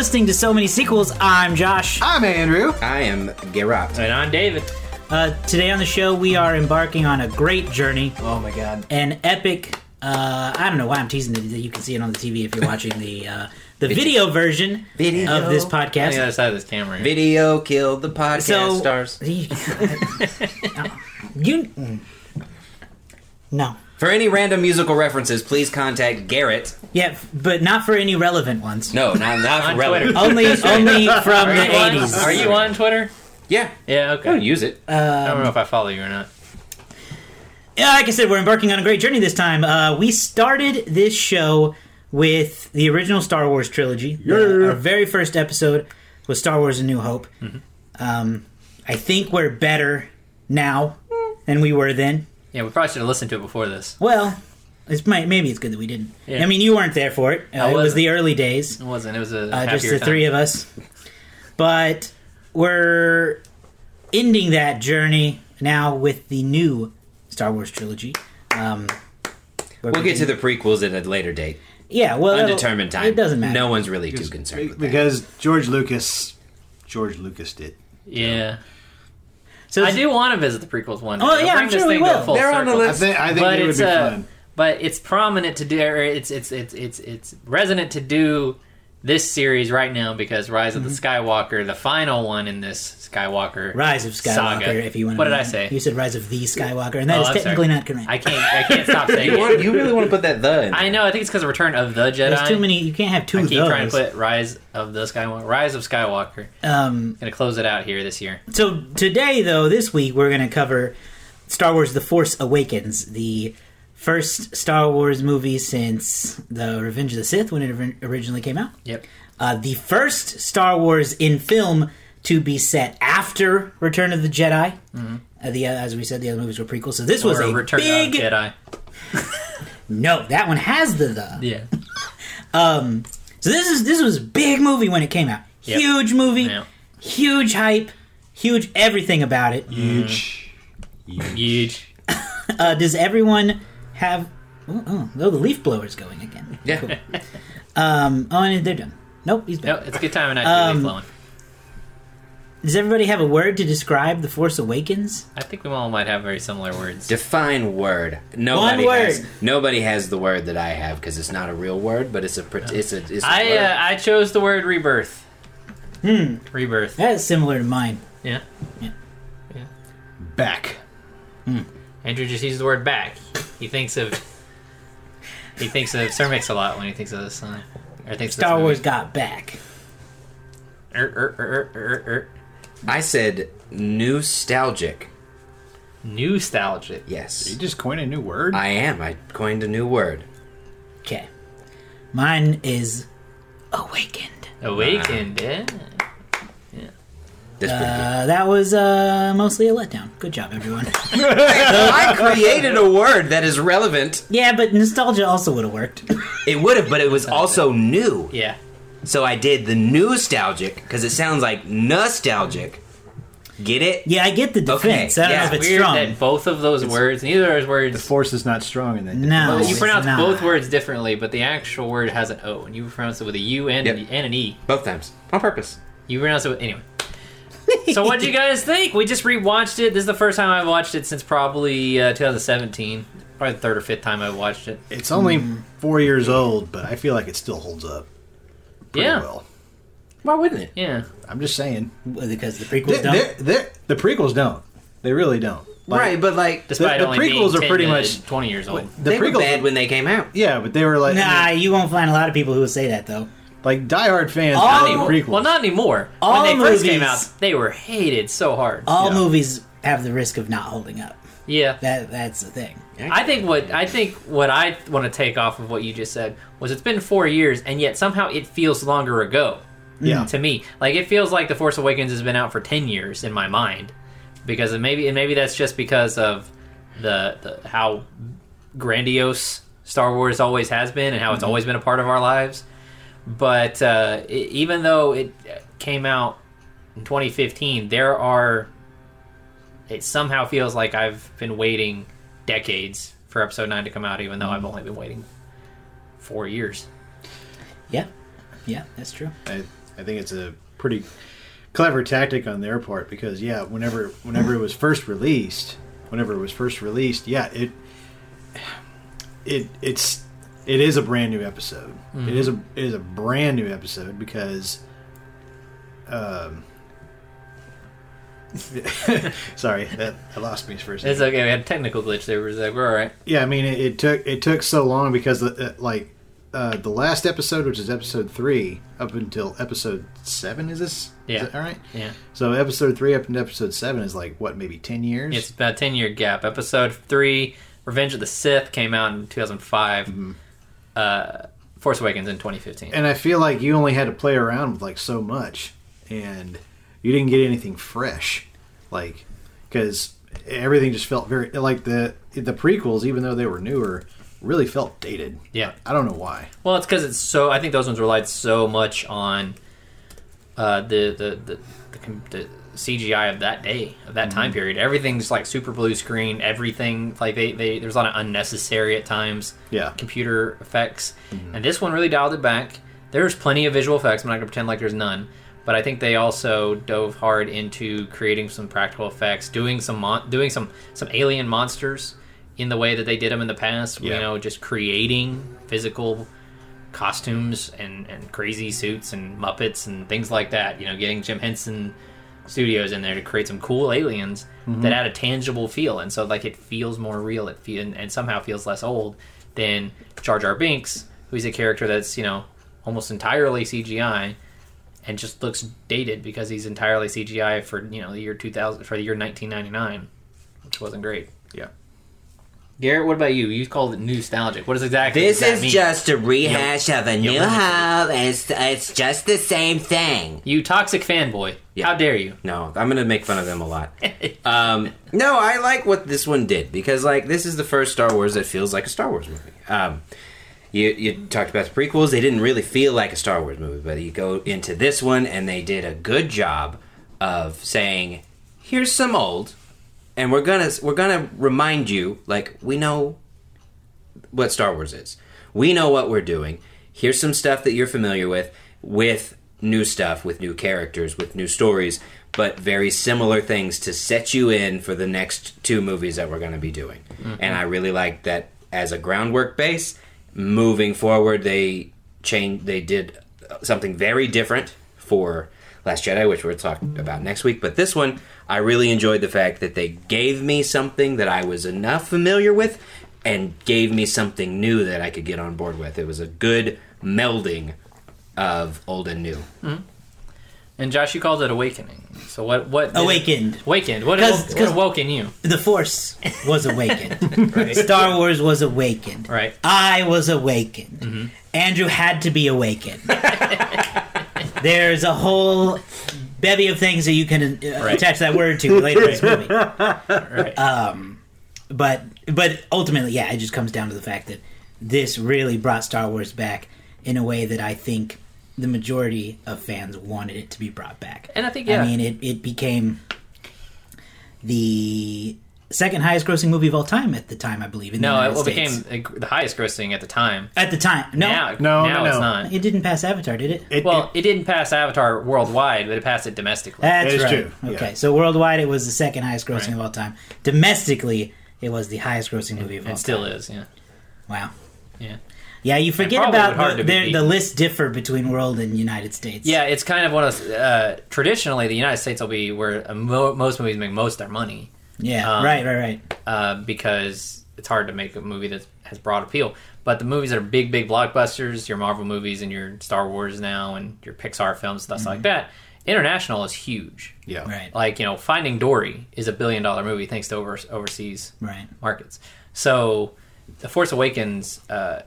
everybody. You're listening to So Many Sequels. I'm Josh. I'm Andrew. I am Garrett. And I'm David. Uh, today on the show, we are embarking on a great journey, Oh my god. an epic. Uh, I don't know why I'm teasing it. You can see it on the TV if you're watching the uh, the video version Video. of this podcast. On the other side of this camera. here. Video killed the podcast So stars. you no. For any random musical references, please contact Garrett. Yeah, but not for any relevant ones. No, not not On relevant. Twitter. Only only from Are the you on- 80s. Are you on Twitter? Yeah, Yeah, I okay. don't use it. I don't know if I follow you or not. Yeah, like I said, we're embarking on a great journey this time. Uh, we started this show with the original Star Wars trilogy. The- our very first episode was Star Wars: A New Hope. Um, I think we're better now than we were then. Yeah, we probably should have listened to it before this. Well, it's might, maybe it's good that we didn't. Yeah. I mean, you weren't there for it. Uh, I it was the early days, It wasn't. It was a uh, just the time. three of us. But we're ending that journey now with the new Star Wars trilogy. Um, We'll we get to the prequels at a later date. Yeah, well, Undetermined time. It doesn't matter. No one's really too concerned with that. Because George Lucas, George Lucas did. Yeah. So I do want to visit the prequels one day. Oh, yeah, I'm this sure we thing to a will. full They're on the circle. I list. think I think it would be uh, fun. But it's prominent to do. Or it's it's it's it's it's resonant to do this series right now because Rise of the Mm-hmm. Skywalker, the final one in this Skywalker Rise of Skywalker, saga. if you want. What did I say? You said Rise of the Skywalker, and that Oh, is I'm technically sorry. not correct. I can't I can't stop saying You, want, it. you really want to put that the in? I know. I think it's because of Return of the Jedi. There's too many. You can't have two I keep those. trying to put Rise of the Skywalker. Rise of Skywalker. um, Gonna close it out here this year. so today, though, this week we're going to cover Star Wars: The Force Awakens, the first Star Wars movie since the Revenge of the Sith when it originally came out. Yep. Uh, the first Star Wars in film to be set after Return of the Jedi. Uh, the uh, as we said, the other movies were prequels. So this was a Return big of Jedi. no. That one has the the. Yeah. Um, so this is this was a big movie when it came out. Yep. Huge movie, Yeah. huge hype, huge everything about it. Huge. Huge. Uh, does everyone have? Oh, oh, oh, the leaf blower's going again. yeah. Um, oh, and they're done. Nope, he's No, back. it's a good time and I um, I flowing. Does everybody have a word to describe the Force Awakens? I think we all might have very similar words. Define word. Nobody One has. word. Nobody has the word that I have because it's not a real word, but it's a. It's a. It's a I word. uh, I chose the word rebirth. Hmm, Rebirth. that is similar to mine. Yeah. Yeah. Back. Hmm. Andrew just used the word back. He thinks of he thinks of Sir Mix-a-Lot when he thinks of this song. Or thinks of Star this Wars movie. got back. Er, er, er, er, er, er. I said nostalgic. Nostalgic. Yes. You just coined a new word. I am. I coined a new word. Okay, mine is awakened. Awakened. Yeah. That's pretty good. Uh, that was uh, mostly a letdown. Good job, everyone. I created a word that is relevant. yeah, but nostalgia also would have worked. It would have, but it was also new. Yeah. So I did the nostalgic because it sounds like nostalgic. Get it? Yeah, I get the defense. I don't yeah, know if it's Weird strong. that both of those words, neither of those words, the force is not strong in that. No. you it's pronounce not. both words differently, but the actual word has an O, and you pronounce it with a U and, Yep. an, and an E. Both times on purpose. You pronounce it with anyway. so what do you guys think? We just rewatched it. This is the first time I've watched it since probably uh, 2017. Probably the third or fifth time I've watched it. It's only Hmm. four years old, but I feel like it still holds up pretty Yeah. well. Why wouldn't it? Yeah. I'm just saying. because the They're, prequels don't. they're, they're, the prequels don't. They really don't. Like, right, but like Despite the only prequels being are 10 pretty to much- 20 years old. The they were bad when they came out. yeah, but they were like, Nah, you won't find a lot of people who will say that though. Like diehard fans. All- love the prequels. Well, not anymore. All when they first came out, they were hated so hard. All Yeah. movies have the risk of not holding up. yeah. That that's the thing. I think what I think what I want to take off of what you just said was it's been four years and yet somehow it feels longer ago yeah. to me. Like it feels like the Force Awakens has been out for ten years in my mind because of maybe and maybe that's just because of the, the how grandiose Star Wars always has been and how it's mm-hmm. always been a part of our lives. But uh, i even though it came out in 2015, there are. It somehow feels like I've been waiting decades for Episode Nine to come out, even though I've only been waiting four years. Yeah. Yeah, that's true. I, I think it's a pretty clever tactic on their part because yeah, whenever whenever it was first released, whenever it was first released, yeah, it it it's it is a brand new episode. It is a it is a brand new episode because um sorry, that I lost me for a second. It's okay. We had a technical glitch there. We're like, we're all right. Yeah, I mean, it, it took it took so long because the, uh, like uh, the last episode, which is episode three, up until episode seven, is this? Yeah. Is that all right. Yeah. So episode three up into episode seven is like what, maybe ten years? It's about a 10 year gap. Episode 3, Revenge of the Sith, came out in 2005. Mm-hmm. Uh, Force Awakens in 2015. and I feel like you only had to play around with like so much, and you didn't get anything fresh, like because everything just felt very like the the prequels, even though they were newer, really felt dated. Yeah. I don't know why. Well, it's because it's so. I think those ones relied so much on uh, the, the, the the the CGI of that day of that Mm-hmm. time period. Everything's like super blue screen. Everything like they, they there's a lot of unnecessary at times. Yeah. computer effects, Mm-hmm. and this one really dialed it back. There's plenty of visual effects. I'm not gonna pretend like there's none. But I think they also dove hard into creating some practical effects, doing some mon- doing some some alien monsters in the way that they did them in the past. You know, just creating physical costumes and, and crazy suits and Muppets and things like that. You know, getting Jim Henson Studios in there to create some cool aliens that mm-hmm. add a tangible feel, and so like it feels more real. It feel and, and somehow feels less old than Jar Jar Binks, who's a character that's you know almost entirely CGI and just looks dated because he's entirely CGI for you know the year 2000 for the year 1999, which wasn't great. Yeah. Garrett, what about you? You called it nostalgic. What does exactly This is mean? just a rehash of a new Yep. Hope. It's, it's just the same thing. you toxic fanboy. Yeah. How dare you? No, I'm gonna make fun of them a lot. um, no, I like what this one did because, like, this is the first Star Wars that feels like a Star Wars movie. Um, you you talked about the prequels; they didn't really feel like a Star Wars movie, but you go into this one, and they did a good job of saying, "Here's some old, and we're gonna we're gonna remind you, like, we know what Star Wars is. We know what we're doing. Here's some stuff that you're familiar with, with new stuff, with new characters, with new stories, but very similar things to set you in for the next two movies that we're going to be doing. Mm-hmm. And I really like that as a groundwork base. Moving forward, they changed. They did something very different for Last Jedi, which we'll talk about next week. But this one, I really enjoyed the fact that they gave me something that I was enough familiar with and gave me something new that I could get on board with. It was a good melding of old and new. Mm-hmm. And Josh, you called it awakening. So what? What? did- Awakened. Awakened. What, 'Cause- what 'cause- awoke in you? The Force was awakened. Star Wars was awakened. Right. I was awakened. Mm-hmm. Andrew had to be awakened. There's a whole bevy of things that you can uh, Right. attach that word to later in this movie. Right. But but ultimately, yeah, it just comes down to the fact that this really brought Star Wars back in a way that I think the majority of fans wanted it to be brought back. And I think, yeah. I mean, it it became the second highest grossing movie of all time at the time, I believe. In the no, it well, States. became the highest grossing at the time. at the time. No, Now, No, now no, it's no. not. it didn't pass Avatar, did it? It, Well, it didn't pass Avatar worldwide, but it passed it domestically. That's That is right. true, yeah. Okay, so worldwide, it was the second highest grossing Right. of all time. Domestically, it was the highest grossing movie of all time. It still time. is, yeah. Wow. Yeah. Yeah, you forget about the, to be the, the lists differ between world and United States. Yeah, it's kind of one of those. Uh, traditionally, the United States will be where uh, mo- most movies make most of their money yeah, Um, right, right, right. uh, because it's hard to make a movie that has broad appeal. But the movies that are big, big blockbusters, your Marvel movies and your Star Wars now and your Pixar films, stuff like that, international is huge. yeah. Right, Like, you know, Finding Dory is a billion dollar movie thanks to over- overseas right. markets. So, The Force Awakens uh,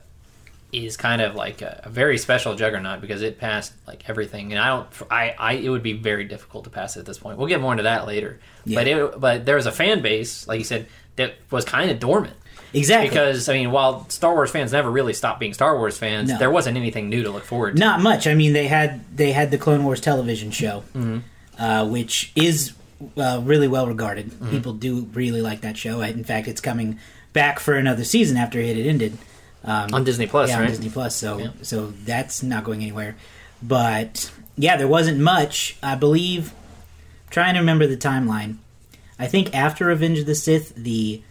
is kind of like a, a very special juggernaut because it passed like everything, and I don't, I, I, it would be very difficult to pass it at this point. We'll get more into that later. Yeah. But it, but there was a fan base, like you said, that was kind of dormant Exactly. because I mean, while Star Wars fans never really stopped being Star Wars fans, No. there wasn't anything new to look forward to. Not much. I mean, they had they had the Clone Wars television show, Mm-hmm. uh, which is uh, really well regarded. Mm-hmm. People do really like that show. In fact, it's coming back for another season after it had ended. Um, On Disney Plus, yeah, right? on Disney Plus. So Yeah. so that's not going anywhere. But yeah, there wasn't much. I believe. Trying to remember the timeline. I think after Revenge of the Sith, the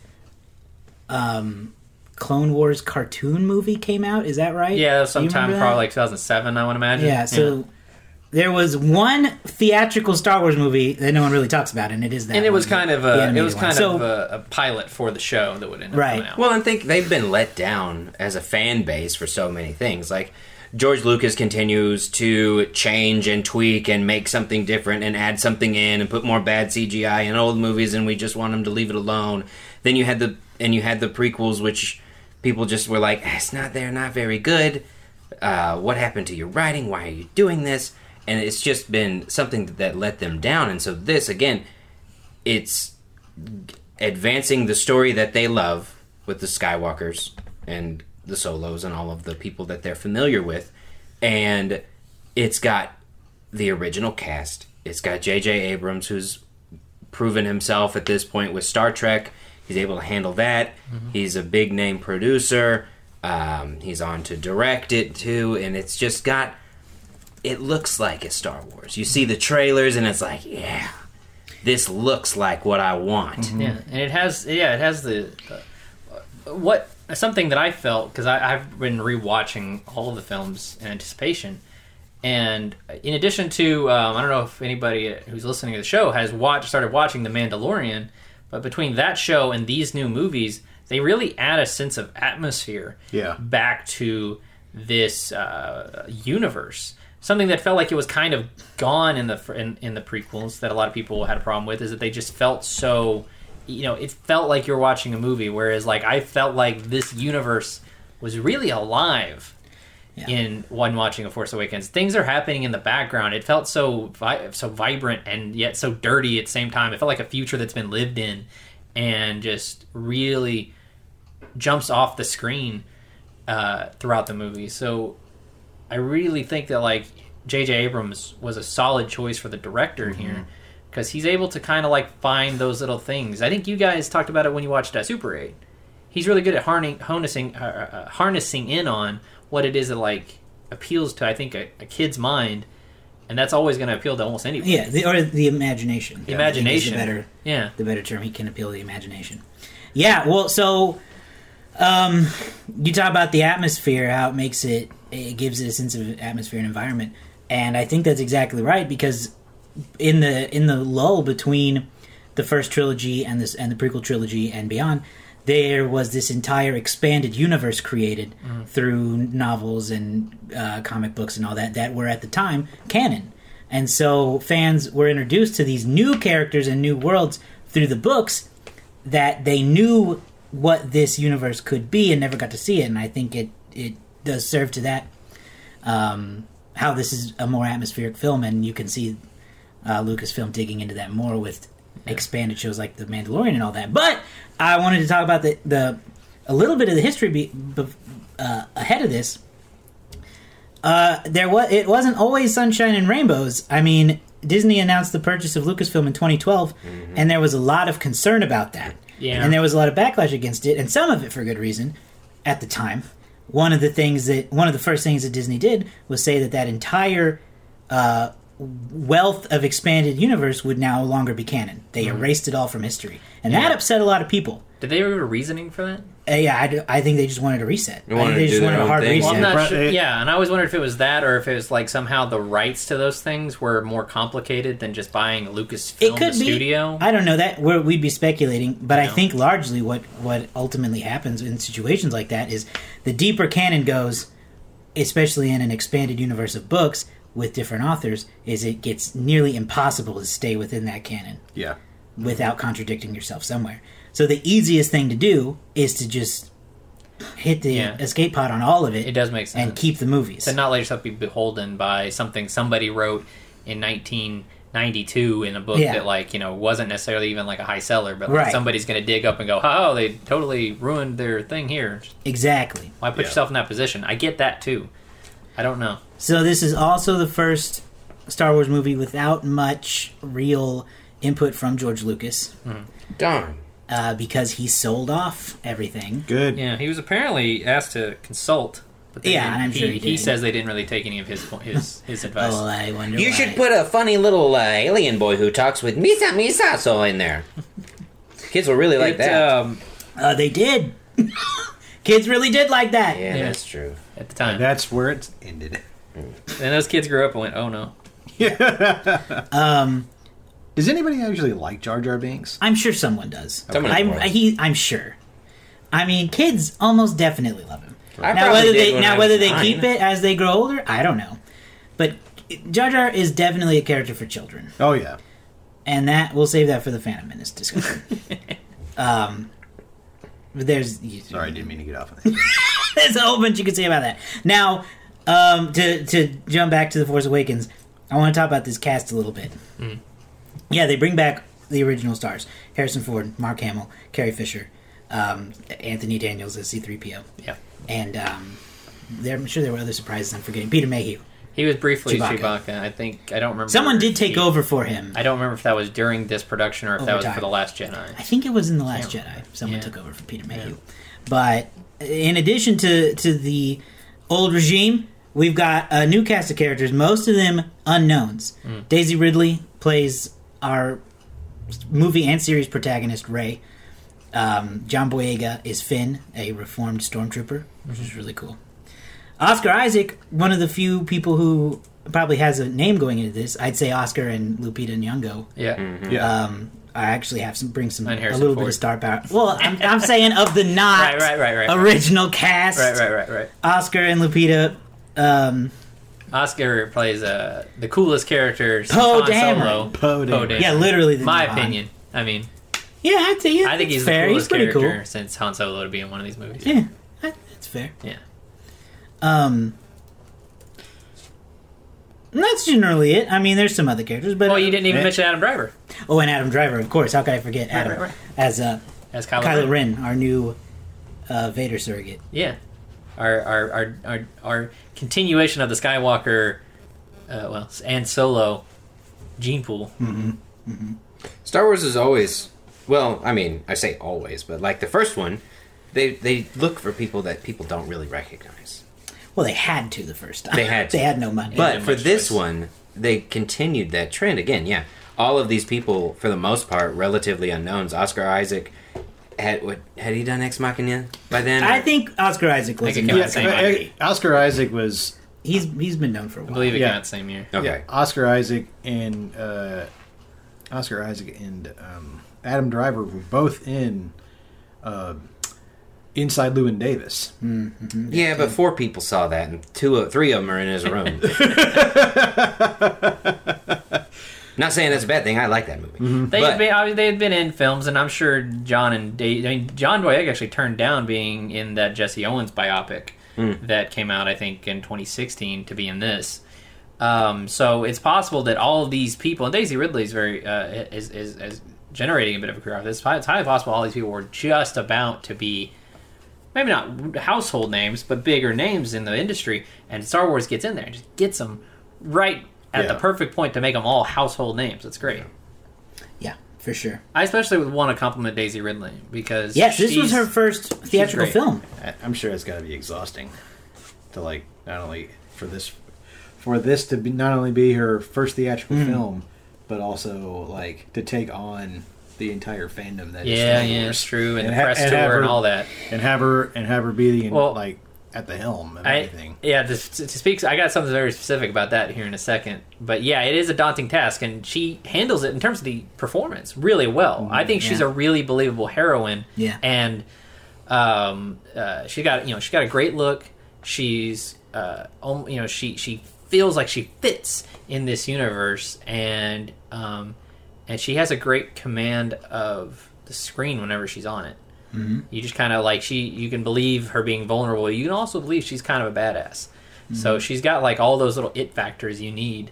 um, Clone Wars cartoon movie came out. Is that right? Yeah, sometime probably like 2007, I would imagine. Yeah, so there was one theatrical Star Wars movie that no one really talks about, and it is that. and it was one, kind of a it animated was one. kind So- of a, a pilot for the show that would end up Right. coming out. Well, I think they've been let down as a fan base for so many things. Like George Lucas continues to change and tweak and make something different and add something in and put more bad CGI in old movies, and we just want him to leave it alone. Then you had the and you had the prequels, which people just were like, "Eh, "It's not they're not very good." Uh, what happened to your writing? Why are you doing this? And it's just been something that let them down. And so this again, it's advancing the story that they love with the Skywalkers and the Solos and all of the people that they're familiar with. And it's got the original cast. It's got J.J. Abrams, who's proven himself at this point with Star Trek. He's able to handle that. He's a big name producer. Um, he's on to direct it too, and it's just got. It looks like it's Star Wars. You see the trailers, and it's like, yeah, this looks like what I want. Yeah, and it has yeah, it has the uh, what something that I felt because I've been rewatching all of the films in anticipation, and in addition to um, I don't know if anybody who's listening to the show has watched started watching The Mandalorian, but between that show and these new movies, they really add a sense of atmosphere Yeah. back to this uh, universe. Something that felt like it was kind of gone in the in, in the prequels that a lot of people had a problem with is that they just felt so, you know, it felt like you're watching a movie. Whereas, like, I felt like this universe was really alive Yeah. in one watching a Force Awakens. Things are happening in the background. It felt so vi- so vibrant and yet so dirty at the same time. It felt like a future that's been lived in, and just really jumps off the screen uh, throughout the movie. So I really think that like J.J. Abrams was a solid choice for the director here because he's able to kind of like find those little things. I think you guys talked about it when you watched uh, Super Eight. He's really good at harnessing, harnessing, uh, uh, harnessing in on what it is that like appeals to I think a, a kid's mind, and that's always going to appeal to almost anybody. yeah, the, or the imagination. The I think is imagination. the better, Yeah. the better term. He can appeal to the imagination. Yeah, well, so um, you talk about the atmosphere, how it makes it, it gives it a sense of atmosphere and environment, and I think that's exactly right because in the in the lull between the first trilogy and this and the prequel trilogy and beyond, there was this entire expanded universe created through novels and uh, comic books and all that that were at the time canon. And so fans were introduced to these new characters and new worlds through the books that they knew what this universe could be and never got to see it. And I think it it does serve to that um, how this is a more atmospheric film, and you can see uh, Lucasfilm digging into that more with expanded shows like The Mandalorian and all that. But I wanted to talk about the the a little bit of the history be, be, uh, ahead of this. Uh, there was it wasn't always sunshine and rainbows. I mean, Disney announced the purchase of Lucasfilm in 2012, and there was a lot of concern about that. Yeah. and there was a lot of backlash against it, and some of it for good reason. At the time, one of the things that one of the first things that Disney did was say that that entire uh, wealth of expanded universe would no longer be canon. They erased it all from history, and that upset a lot of people. Did they have a reasoning for that? Uh, yeah, I, d- I think they just wanted a reset. They I wanted think they to just wanted their a hard thing. reset. Well, I'm not sure. Yeah, and I always wondered if it was that or if it was like somehow the rights to those things were more complicated than just buying Lucasfilm it could the be. studio. I don't know that we're, we'd be speculating, but I No. think largely what what ultimately happens in situations like that is the deeper canon goes, especially in an expanded universe of books with different authors, is it gets nearly impossible to stay within that canon Yeah. without contradicting yourself somewhere. So the easiest thing to do is to just hit the Yeah. escape pod on all of it, It does make sense. and keep the movies. to not let yourself be beholden by something somebody wrote in 1992 in a book Yeah. that like you know wasn't necessarily even like a high seller but like, Right. somebody's going to dig up and go oh they totally ruined their thing here exactly. why put Yeah. yourself in that position i get that too i don't know So this is also the first Star Wars movie without much real input from George Lucas mm-hmm. Darn. Uh, because he sold off everything. Good. yeah he was apparently asked to consult But Yeah, didn't- I'm he, sure he he did. says they didn't really take any of his his his advice. Oh, I wonder. You why. should put a funny little uh, alien boy who talks with Misa Misa so in there. Kids will really like It, that. um, Uh, they did. Kids really did like that. yeah, yeah. that's true. at the time, That's where it ended. and those kids grew up and went, "Oh no." Um, Does anybody actually like Jar Jar Binks? I'm sure someone does. Someone I'm, will. he, I'm sure. I mean, kids almost definitely love him. I now whether did they when now I whether was they nine. keep it as they grow older, I don't know. But Jar Jar is definitely a character for children, Oh yeah. and that we'll save that for the Phantom Menace discussion. um, but there's Sorry, I didn't mean to get off of that. there's a whole bunch you could say about that. Now, um, to to jump back to the Force Awakens, I want to talk about this cast a little bit. Yeah, they bring back the original stars: Harrison Ford, Mark Hamill, Carrie Fisher, um, Anthony Daniels as C-3PO, Yeah, and um, there, I'm sure there were other surprises. I'm forgetting Peter Mayhew. he was briefly Chewbacca. Chewbacca. I think I don't remember. Someone did take he- over for him. I don't remember if that was during this production or if that was time. for the Last Jedi. I think it was in the Last Yeah. Jedi. Someone Yeah. took over for Peter Mayhew. But in addition to to the old regime, we've got a new cast of characters. Most of them unknowns. Daisy Ridley plays our movie and series protagonist Rey. Um, John Boyega is Finn, a reformed stormtrooper, which is really cool. Oscar Isaac, one of the few people who probably has a name going into this. I'd say Oscar and Lupita Nyong'o Yeah, Yeah. um, I actually have some bring some a Harrison little bit of star power. Well, I'm, I'm saying of the not right, right, right, right, original cast, right, right, right, right. Oscar and Lupita. Um, Oscar plays uh, the coolest character. since Poe Han Dameron. Solo. Poe Dameron. yeah, literally. The My new opinion. I mean, Yeah, I'd say yeah. I think he's fair. the He's coolest pretty character cool. since Han Solo to be in one of these movies. Yeah, that- that's fair. Yeah. Um, that's generally it. I mean, there's some other characters, but Well, you didn't even Eh. mention Adam Driver oh, and Adam Driver, of course. How could I forget Adam right, right. as uh, as Kylo, Kylo Ren. Ren, our new uh, Vader surrogate? Yeah, our our, our our our continuation of the Skywalker, uh, well, and Solo gene pool. Star Wars is always well, I mean, I say always, but like the first one, they they look for people that people don't really recognize. Well, they had to the first time. They had to. they had no money. But didn't for this choice. one, they continued that trend again. Yeah, all of these people, for the most part, relatively unknowns. Oscar Isaac had what had he done Ex Machina by then? I think Oscar Isaac was I a think it known counts. thing Same uh, already. Oscar Isaac was He's he's been known for a while. believe it Yeah. came out same year. okay. yeah, Oscar Isaac and uh, Oscar Isaac and um, Adam Driver were both in uh, Inside Llewyn Davis. Yeah, but four people saw that, and two, of, three of them are in his room. Not saying that's a bad thing. I like that movie. They But- had been, I mean, they had been in films, and I'm sure John and Dave, I mean, John Boyega actually turned down being in that Jesse Owens biopic that came out, I think, in 2016 to be in this. Um, so it's possible that all of these people, and Daisy Ridley is very uh, is, is, is generating a bit of a career. It's, it's highly possible all these people were just about to be maybe not household names, but bigger names in the industry. And Star Wars gets in there and just gets them right at the perfect point to make them all household names. That's great. Yeah, for sure. I especially would want to compliment Daisy Ridley because Yes, this was her first theatrical film. I- I'm sure it's got to be exhausting to like not only for this for this to be not only be her first theatrical Mm. film, but also like to take on the entire fandom that Yeah, Star yeah, it's true, and, And the ha- press and tour have and all that. and have her and have her be the Well, like at the helm and I, everything. yeah, to, to speak, I got something very specific about that here in a second. But yeah, it is a daunting task, and she handles it in terms of the performance really well. I think she's a really believable heroine. Yeah. and um, uh, she got you know she got a great look. She's uh, you know she she feels like she fits in this universe, and um, and she has a great command of the screen whenever she's on it. Mm-hmm. You just kind of like she you can believe her being vulnerable. You can also believe she's kind of a badass. So she's got like all those little it factors you need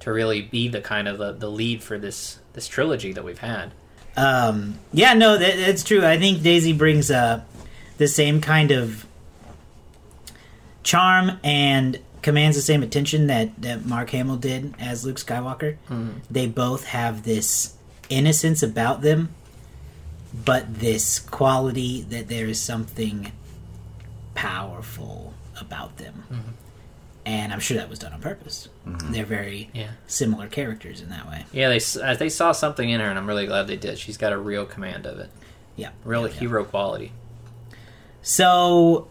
to really be the kind of the, the lead for this this trilogy that we've had. Um, yeah, no, that, that's true. I think Daisy brings uh, the same kind of charm and commands the same attention that, that Mark Hamill did as Luke Skywalker. They both have this innocence about them, but this quality that there is something powerful about them. And I'm sure that was done on purpose. They're very Yeah. similar characters in that way. Yeah, they uh, they saw something in her, and I'm really glad they did. She's got a real command of it, Yeah. real Yeah, yeah. hero quality. So,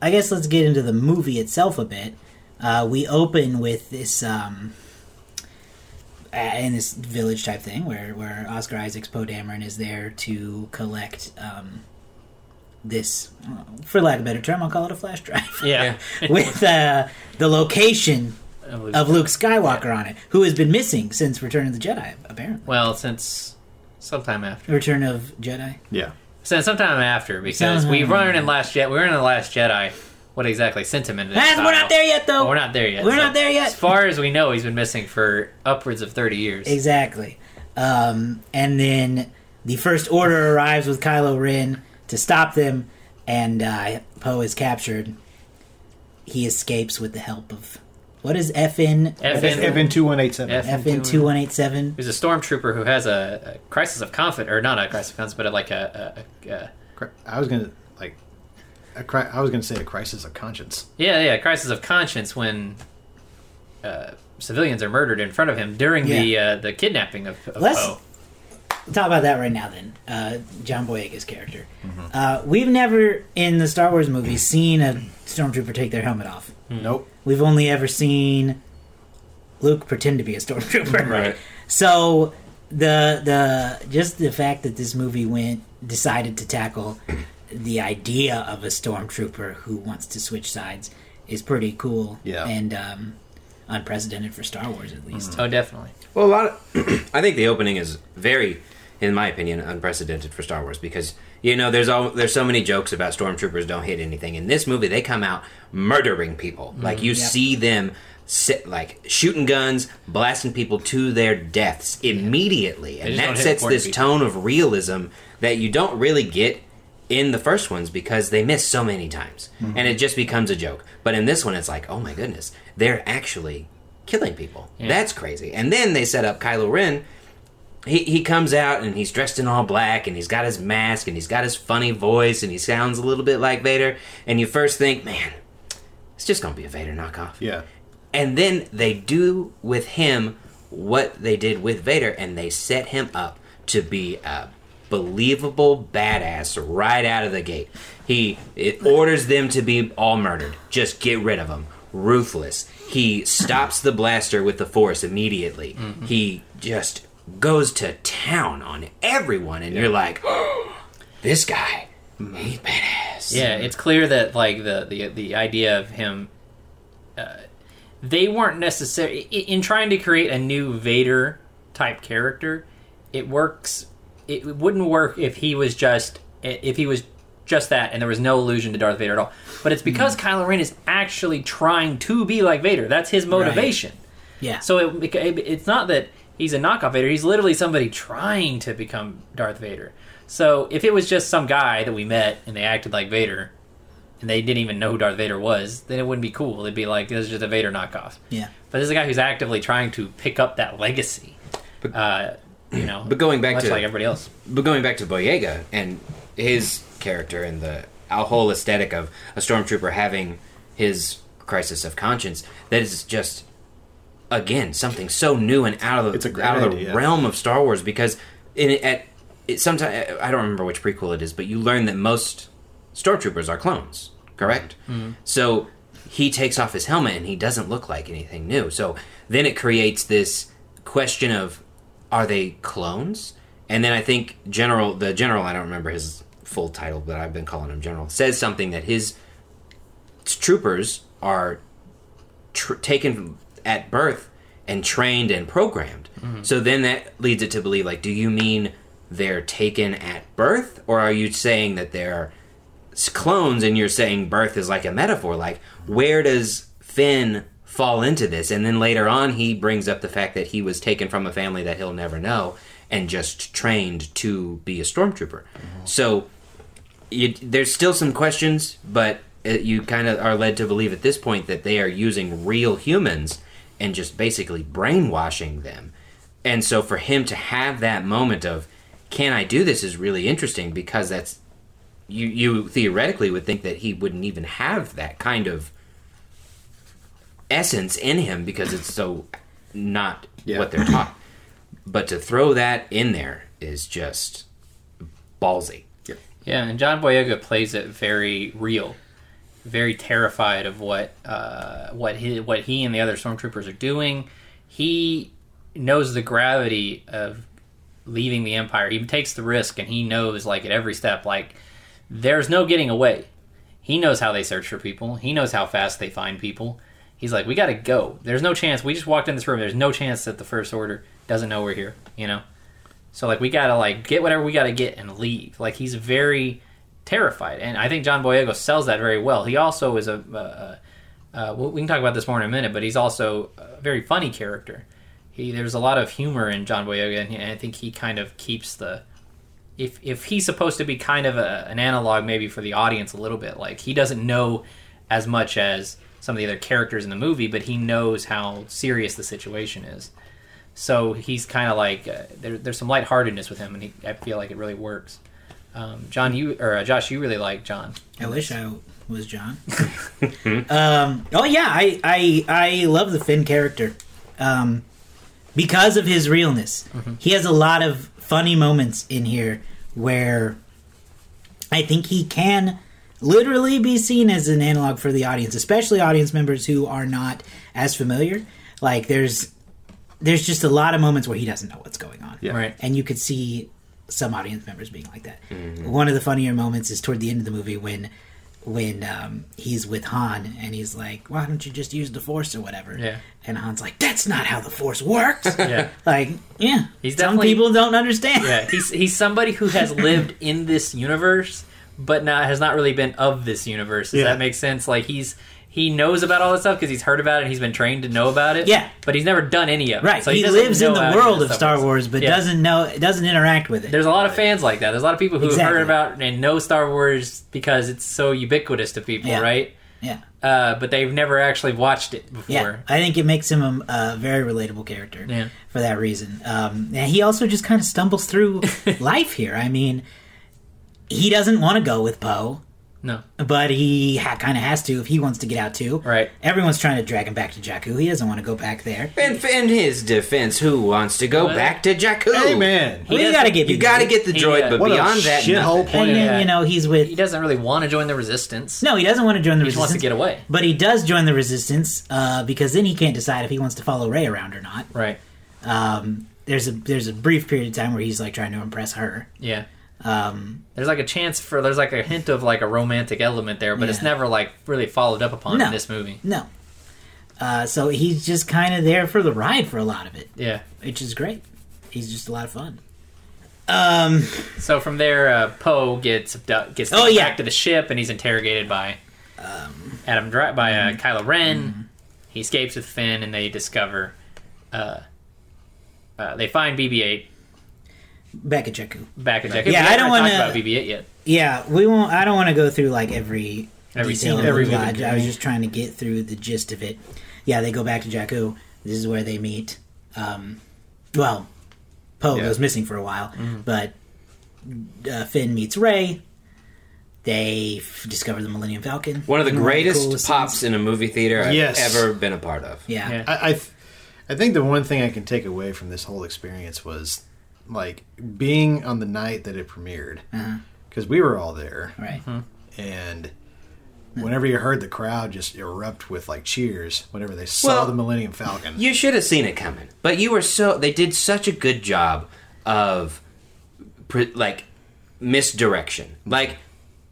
I guess let's get into the movie itself a bit. Uh, we open with this um, in this village type thing where where Oscar Isaac's Poe Dameron is there to collect um, this, for lack of a better term, I'll call it a flash drive. Yeah, with uh, the location of Luke Skywalker on it, who has been missing since Return of the Jedi, apparently. Well, since sometime after, Return of Jedi. Yeah. since sometime after, because Sometime we learned in Last Jedi, we learned in the Last Jedi what exactly sent him into that. Ah, we're not there yet, though. Well, we're not there yet. We're not there yet. As far as we know, he's been missing for upwards of thirty years. Exactly. Um, and then the First Order arrives with Kylo Ren to stop them, and uh, Poe is captured. He escapes with the help of what is FN? FN. Evan two one eight seven. FN two one eight seven. He's a stormtrooper who has a, a crisis of confidence, or not a crisis of confidence, but like a, a, a, a I was gonna like, a cri- I was gonna say a crisis of conscience. yeah, yeah, crisis of conscience when uh, civilians are murdered in front of him during the uh, the kidnapping of, of Let's- Poe. Talk about that right now, then. Uh, John Boyega's character. Mm-hmm. Uh, we've never in the Star Wars movies seen a stormtrooper take their helmet off. Nope. We've only ever seen Luke pretend to be a stormtrooper. Right. So the the just the fact that this movie went decided to tackle the idea of a stormtrooper who wants to switch sides is pretty cool. Yeah. And um, unprecedented for Star Wars at least. Oh, definitely. Well, a lot. Of, I think the opening is very, in my opinion, unprecedented for Star Wars because you know there's all there's so many jokes about stormtroopers don't hit anything. In this movie, they come out murdering people. Like you. Yep. see them. Sit, like shooting guns, blasting people to their deaths immediately, and that sets this people. tone of realism that you don't really get in the first ones because they miss so many times, Mm-hmm. and it just becomes a joke. But in this one, it's like, oh my goodness, they're actually killing people. Yeah. That's crazy. And then they set up Kylo Ren. He he comes out and he's dressed in all black and he's got his mask and he's got his funny voice and he sounds a little bit like Vader. And you first think, man, it's just gonna be a Vader knockoff. Yeah. And then they do with him what they did with Vader, and they set him up to be a believable badass right out of the gate. He it orders them to be all murdered. Just get rid of them. Ruthless. He stops the blaster with the Force immediately. He just goes to town on everyone, and you're like, this guy, he's badass. Yeah, it's clear that like the the the idea of him, uh, they weren't necessary in trying to create a new Vader type character. It works. It wouldn't work if he was just if he was just that and there was no allusion to Darth Vader at all. But it's because Kylo Ren is actually trying to be like Vader. That's his motivation. Yeah. So it, it, it's not that he's a knockoff Vader. He's literally somebody trying to become Darth Vader. So if it was just some guy that we met and they acted like Vader, and they didn't even know who Darth Vader was, then it wouldn't be cool. It'd be like this is just a Vader knockoff. yeah. But this is a guy who's actively trying to pick up that legacy. Uh, you know, But going back much to like everybody else. But going back to Boyega and his character and the whole aesthetic of a stormtrooper having his crisis of conscience, that is just again something so new and out of the It's a out of the idea. realm of Star Wars because in at it sometimes I don't remember which prequel it is, but you learn that most stormtroopers are clones, correct? Mm-hmm. So he takes off his helmet and he doesn't look like anything new. So then it creates this question of are they clones? And then I think General, the General, I don't remember his full title, but I've been calling him General, says something that his troopers are tr- taken at birth and trained and programmed. Mm-hmm. So then that leads it to believe like, do you mean they're taken at birth, or are you saying that they're clones and you're saying birth is like a metaphor? Like, where does Finn fall into this? And then later on, he brings up the fact that he was taken from a family that he'll never know and just trained to be a stormtrooper. So you, there's still some questions, but uh, you kind of are led to believe at this point that they are using real humans and just basically brainwashing them. And so for him to have that moment of, can I do this is really interesting because that's you you theoretically would think that he wouldn't even have that kind of essence in him because it's so not Yeah. what they're taught. But to throw that in there is just ballsy. Yeah, and John Boyega plays it very real, very terrified of what uh, what he what he and the other stormtroopers are doing. He knows the gravity of leaving the Empire. He takes the risk, and he knows like at every step, like there's no getting away. He knows how they search for people. He knows how fast they find people. He's like, we got to go. There's no chance. We just walked in this room. There's no chance that the First Order doesn't know we're here. You know. So like we gotta like get whatever we gotta get and leave. Like he's very terrified, and I think John Boyega sells that very well. He also is a. Uh, uh, we can talk about this more in a minute, but he's also a very funny character. He there's a lot of humor in John Boyega, and, and I think he kind of keeps the. If if he's supposed to be kind of a, an analog maybe for the audience a little bit, like he doesn't know as much as some of the other characters in the movie, but he knows how serious the situation is. So he's kind of like uh, there, there's some lightheartedness with him, and he, I feel like it really works. Um, John, you or uh, Josh, you really like John. I wish I was John. um, oh yeah, I, I I love the Finn character um, because of his realness. He has a lot of funny moments in here where I think he can literally be seen as an analog for the audience, especially audience members who are not as familiar. Like there's there's just a lot of moments where he doesn't know what's going on. Yeah. Right. And you could see some audience members being like that. One of the funnier moments is toward the end of the movie when when um, he's with Han and he's like, "Why don't you just use the Force or whatever?" Yeah. And Han's like, "That's not how the Force works." Yeah. like, yeah, He's some people don't understand. Yeah, he's he's somebody who has lived in this universe, but not has not really been of this universe. Does Yeah. that make sense? Like he's he knows about all this stuff because he's heard about it and he's been trained to know about it. Yeah. but he's never done any of it. Right. So he doesn't lives in the world of Star. Wars, but Yeah. doesn't know doesn't interact with it. There's a lot of fans like that. There's a lot of people who have Exactly. heard about and know Star Wars because it's so ubiquitous to people, Yeah. right? yeah. Uh, but they've never actually watched it before. Yeah, I think it makes him a, a very relatable character Yeah. for that reason. Um, and he also just kind of stumbles through life here. I mean, he doesn't want to go with Poe, No, but he ha- kind of has to if he wants to get out too. Right. Everyone's trying to drag him back to Jakku. He doesn't want to go back there. And in his defense, who wants to go Well, back to Jakku? Hey man, Well, you doesn't- got to get You got to get the He, droid, uh, but what beyond a that, shithole nothing. plan. And then, Yeah. you know he's with. he doesn't really want to join the Resistance. no, he doesn't want to join the he just resistance. wants to get away. But he does join the resistance uh, because then he can't decide if he wants to follow Rey around or not. Right. Um, there's a there's a brief period of time where he's like trying to impress her. Yeah. Um, There's like a chance for there's like a hint of like a romantic element there, but it's never like really followed up upon No. in this movie. No. Uh, so he's just kind of there for the ride for a lot of it, Yeah. which is great. He's just a lot of fun. Um, So from there, uh, Poe gets gets Oh, yeah. back to the ship, and he's interrogated by Adam Dri- by uh, mm-hmm. Kylo Ren. He escapes with Finn, and they discover. Uh, uh, they find BB-8 back at Jakku. back at Jakku. Yeah, we I don't wanna- about BB-8 yet. Yeah, we won't. I don't want to go through like every Every detail scene, of every the lodge. I was just trying to get through the gist of it. Yeah, they go back to Jakku. This is where they meet. Um, well, Poe Yeah. goes missing for a while, Mm-hmm. but uh, Finn meets Rey. They f- discover the Millennium Falcon. One of the greatest coolest pops scenes. in a movie theater I've Yes. ever been a part of. Yeah. Yeah. I, I, th- I think the one thing I can take away from this whole experience was like being on the night that it premiered Uh-huh. because we were all there, Right. and whenever you heard the crowd just erupt with like cheers whenever they saw Well, the Millennium Falcon, You should have seen it coming, but you were so they did such a good job of pre- like misdirection. Like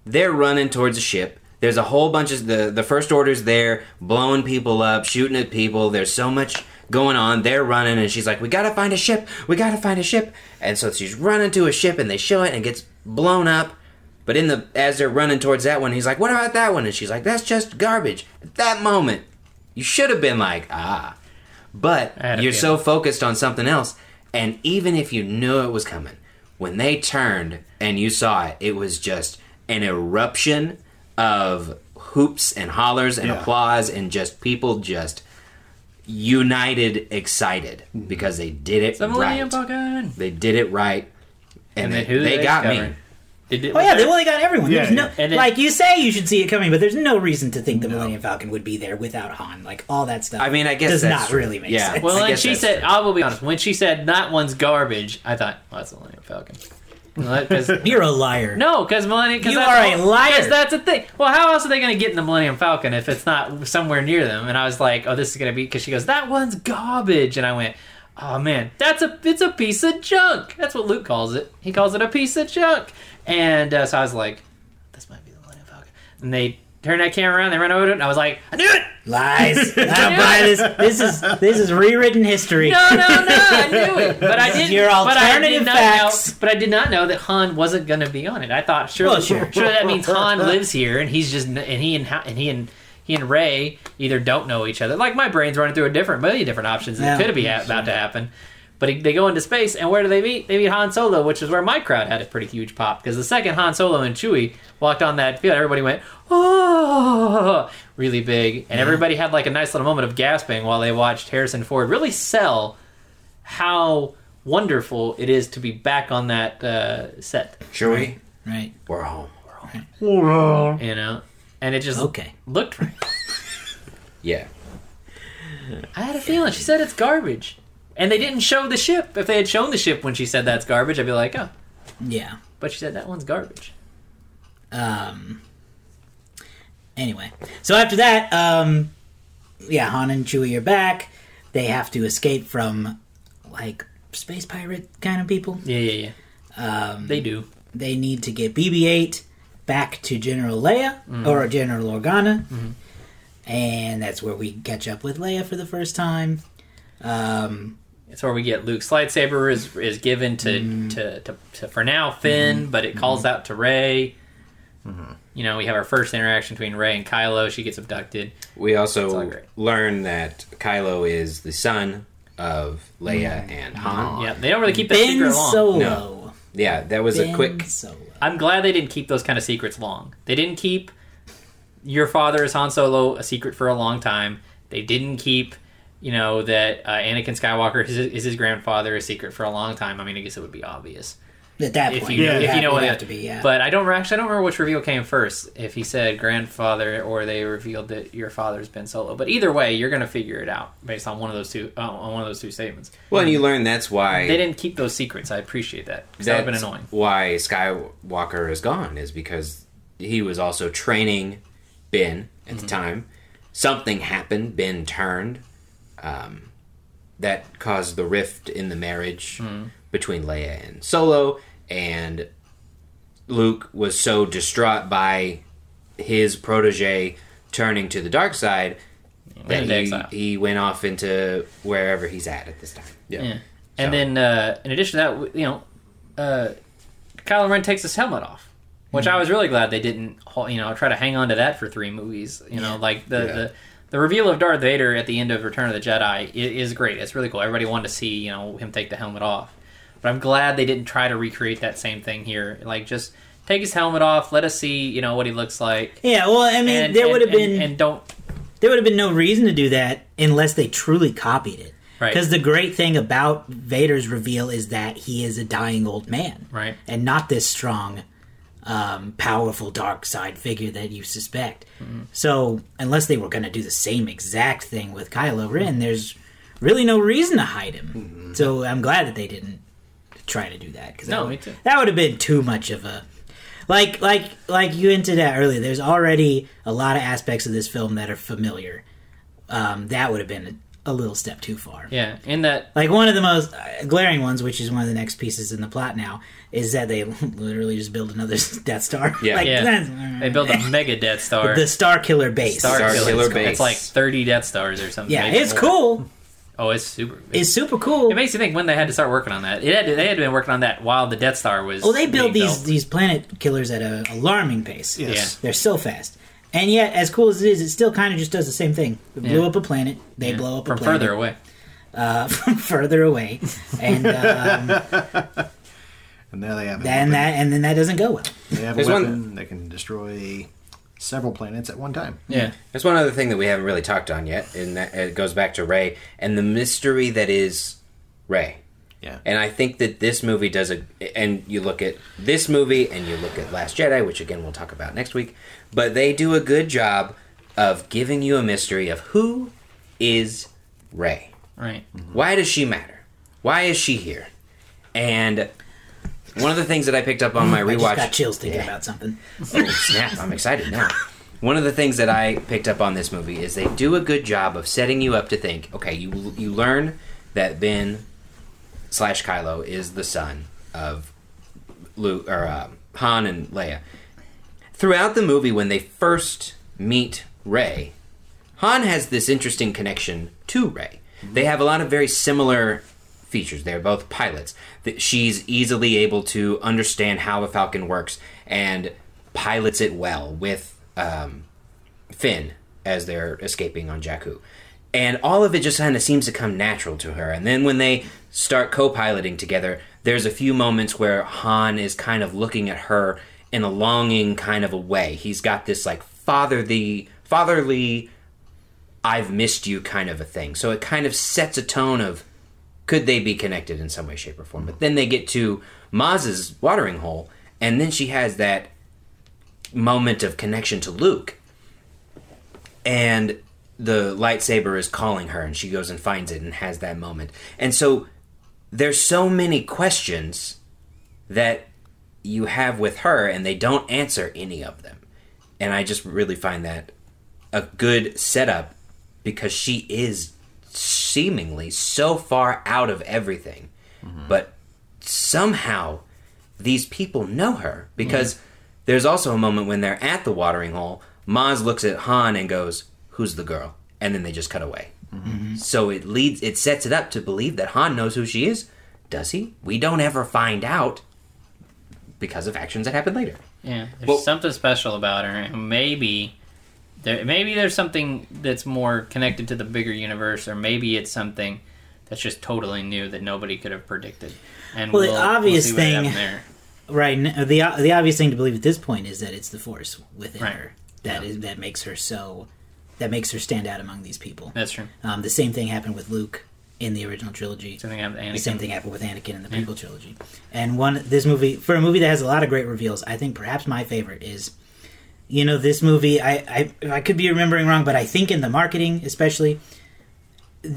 they're running towards a ship. There's a whole bunch of the the first order's there, blowing people up, shooting at people. There's so much going on. They're running, and she's like, "We gotta find a ship. We gotta find a ship." And so she's running to a ship, and they show it, and it gets blown up. But in the as they're running towards that one, he's like, "What about that one?" And she's like, "That's just garbage." At that moment, you should have been like, "Ah." But I had a you're so focused on something else, and even if you knew it was coming, when they turned and you saw it, it was just an eruption of hoops and hollers and Yeah. applause and just people just united, excited mm-hmm. because they did it right. The Millennium right. Falcon. They did it right, and, And they, they they got me. discovered? Did it, Oh yeah, they only got everyone. Yeah, there's no, yeah. And it- like you say, you should see it coming, but there's no reason to think the Millennium Falcon would be there without Han. Like all that stuff. I mean, I guess does that's not true. really make Yeah. sense. Well, I and she said, true. I will be honest. When she said that one's garbage, I thought, well, that's the Millennium Falcon. Because You're a liar. no, because Millennium. Cause You that's are a all- liar. 'cause that's the thing. Well, how else are they going to get in the Millennium Falcon if it's not somewhere near them? And I was like, oh, this is going to be because she goes, that one's garbage, and I went. Oh man, that's a it's a piece of junk. That's what Luke calls it. He calls it a piece of junk. And uh, so I was like, this might be the Millennium Falcon. And they turned that camera around, they ran over to it, and I was like, I knew it. Lies. Now, buy this. This is this is rewritten history. No, no, no! I knew it, but I didn't. Your but I alternative did not facts. know. But I did not know that Han wasn't going to be on it. I thought sure, Well, sure. that means Han lives here, and he's just and he and and he and he and Rey either don't know each other. Like my brain's running through a different million different options that Yeah. could be ha- about to happen. But he, they go into space, and where do they meet? They meet Han Solo, which is where my crowd had a pretty huge pop because the second Han Solo and Chewie walked on that field, everybody went oh, really big, and everybody had like a nice little moment of gasping while they watched Harrison Ford really sell how wonderful it is to be back on that uh, set. Sure, we Right. we're home. We're home. You know, and it just Okay. looked right. Yeah, I had a feeling she said it's garbage, and they didn't show the ship. If they had shown the ship when she said that's garbage, I'd be like, oh. Yeah. But she said that one's garbage. Um. Anyway, so after that, um, yeah, Han and Chewie are back. They have to escape from like space pirate kind of people. Yeah, yeah, yeah. Um, They do. they need to get BB-8 back to General Leia Mm-hmm. or General Organa, and that's where we catch up with Leia for the first time. Um, It's where we get Luke's lightsaber is is given to, Mm-hmm. to, to, to for now Finn, mm-hmm. but it calls mm-hmm. out to Rey. Mm-hmm. You know, we have our first interaction between Rey and Kylo. She gets abducted. we also learn that Kylo is the son of Leia and Han. Yeah, they don't really keep that ben secret long. Solo. No. Yeah, that was Ben a quick. Solo. I'm glad they didn't keep those kind of secrets long. They didn't keep your father is Han Solo a secret for a long time. They didn't keep, you know, that uh, Anakin Skywalker is, is his grandfather a secret for a long time. I mean, I guess it would be obvious At that if point, you Yeah, if you know would what have to be. Yeah, But I don't actually I don't remember which reveal came first. If he said grandfather or they revealed that your father's Ben Solo. But either way, you're going to figure it out based on one of those two uh, on one of those two statements. Well, and you learn that's why They didn't keep those secrets. I appreciate that. 'cause that would have been annoying. why Skywalker is gone is because he was also training Ben at Mm-hmm. the time. Something happened. Ben turned. Um, that caused the rift in the marriage Mm-hmm. between between Leia and Solo, and Luke was so distraught by his protege turning to the dark side that he, he went off into wherever he's at at this time. Yeah. And So- then, uh, in addition to that, w- you know, uh, Kylo Ren takes his helmet off, which I was really glad they didn't, ho- you know, try to hang on to that for three movies. You know, like the, Yeah. the the reveal of Darth Vader at the end of Return of the Jedi is great. It's really cool. Everybody wanted to see, you know, him take the helmet off. But I'm glad they didn't try to recreate that same thing here. Like, just take his helmet off, let us see, you know, what he looks like. yeah. Well, I mean, And, there would have been and don't there would have been no reason to do that unless they truly copied it. Right. Because the great thing about Vader's reveal is that he is a dying old man, right. and not this strong, um, powerful dark side figure that you suspect. Mm-hmm. So, unless they were going to do the same exact thing with Kylo Ren, there's really no reason to hide him. Mm-hmm. So, I'm glad that they didn't try to do that because No, that, me would- too. that would have been too much of a like like like you hinted at earlier. There's already a lot of aspects of this film that are familiar. Um, that would have been a, a little step too far. Yeah. and that Like one of the most uh, glaring ones, which is one of the next pieces in the plot now, is that they literally just build another Death Star. Yeah. like, Yeah. they build a mega Death Star. the Star Killer base. Star, Star Killer, Killer It's- base. It's like 30 Death Stars or something. yeah, it's more. cool. Oh, it's super. It's super cool. it makes you think when they had to start working on that. It had to, they had been working on that while the Death Star was. Oh, they build being these built. these planet killers at an alarming pace. Yes. They're so fast. And yet, as cool as it is, it still kind of just does the same thing. It blew Yeah. up a planet. They Yeah, blow up from planet further away. uh, from further away, and um, And now they have a then weapon. that and then that doesn't go well. They have a There's one- weapon that can destroy several planets at one time. Yeah. There's one other thing that we haven't really talked on yet, and that it goes back to Rey and the mystery that is Rey. Yeah. And I think that this movie does a. And you look at this movie and you look at Last Jedi, which again we'll talk about next week, but they do a good job of giving you a mystery of who is Rey. Right. Why does she matter? Why is she here? And one of the things that I picked up on my I rewatch. just got chills thinking Yeah. about something. Oh, snap. I'm excited now. One of the things that I picked up on this movie is they do a good job of setting you up to think, okay, you you learn that Ben slash Kylo is the son of Luke or uh, Han and Leia. Throughout the movie, when they first meet Rey, Han has this interesting connection to Rey. They have a lot of very similar features. They're both pilots. She's easily able to understand how a Falcon works and pilots it well with um, Finn as they're escaping on Jakku. And all of it just kind of seems to come natural to her. And then when they start co piloting together, there's a few moments where Han is kind of looking at her in a longing kind of a way. He's got this like fatherly, fatherly, I've missed you kind of a thing. So it kind of sets a tone of could they be connected in some way, shape, or form? But then they get to Maz's watering hole, and then she has that moment of connection to Luke. And the lightsaber is calling her, and she goes and finds it and has that moment. And so there's so many questions that you have with her, and they don't answer any of them. And I just really find that a good setup because she is seemingly so far out of everything. Mm-hmm. But somehow these people know her because there's also a moment when they're at the watering hole. Maz looks at Han and goes, "Who's the girl?" And then they just cut away. Mm-hmm. Mm-hmm. So it leads, it sets it up to believe that Han knows who she is. Does he? We don't ever find out because of actions that happen later. Yeah, there's Well- something special about her. and Maybe there, maybe there's something that's more connected to the bigger universe, or maybe it's something that's just totally new that nobody could have predicted. And Well, the we'll, obvious we'll thing- there. Right. n- The the obvious thing to believe at this point is that it's the Force within Right. her that is that makes her so that makes her stand out among these people. That's true. Um, the same thing happened with Luke in the original trilogy. Happened to The same thing happened with Anakin in the prequel trilogy. And one this movie for a movie that has a lot of great reveals, I think perhaps my favorite is you know this movie I I, I could be remembering wrong, but I think in the marketing especially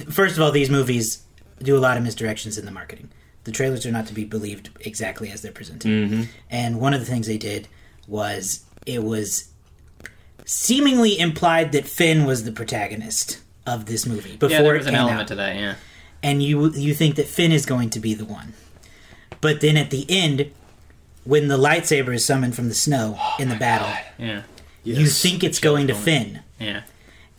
first of all these movies do a lot of misdirections in the marketing. The trailers are not to be believed exactly as they're presented. And one of the things they did was it was seemingly implied that Finn was the protagonist of this movie before Yeah, there it was an element out to that. Yeah, and you you think that Finn is going to be the one. But then at the end, when the lightsaber is summoned from the snow oh in the battle, yeah, you think it's going to Finn. yeah.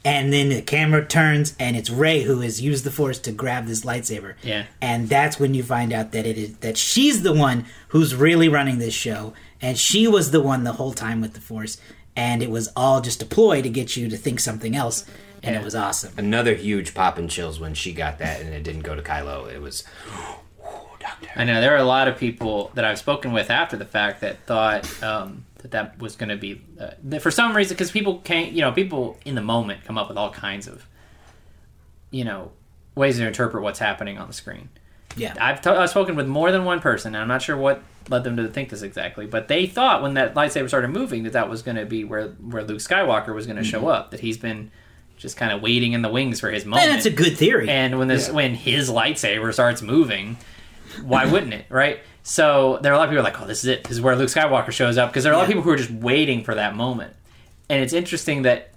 And then the camera turns and it's Rey who has used the force to grab this lightsaber. Yeah. And that's when you find out that it is that she's the one who's really running this show and she was the one the whole time with the force and it was all just a ploy to get you to think something else and it was awesome. Another huge pop and chills when she got that and it didn't go to Kylo. It was, ooh, Doctor. I know there are a lot of people that I've spoken with after the fact that thought um, that that was going to be uh, that for some reason because people can't you know people in the moment come up with all kinds of you know ways to interpret what's happening on the screen. Yeah. I've, t- I've spoken with more than one person, and I'm not sure what led them to think this exactly, but they thought when that lightsaber started moving that that was going to be where where Luke Skywalker was going to show up. That he's been just kind of waiting in the wings for his moment. And it's a good theory. And when this when his lightsaber starts moving, why wouldn't it, right? So there are a lot of people like, "Oh, this is it. This is where Luke Skywalker shows up." Because there are a lot of people who are just waiting for that moment. And it's interesting that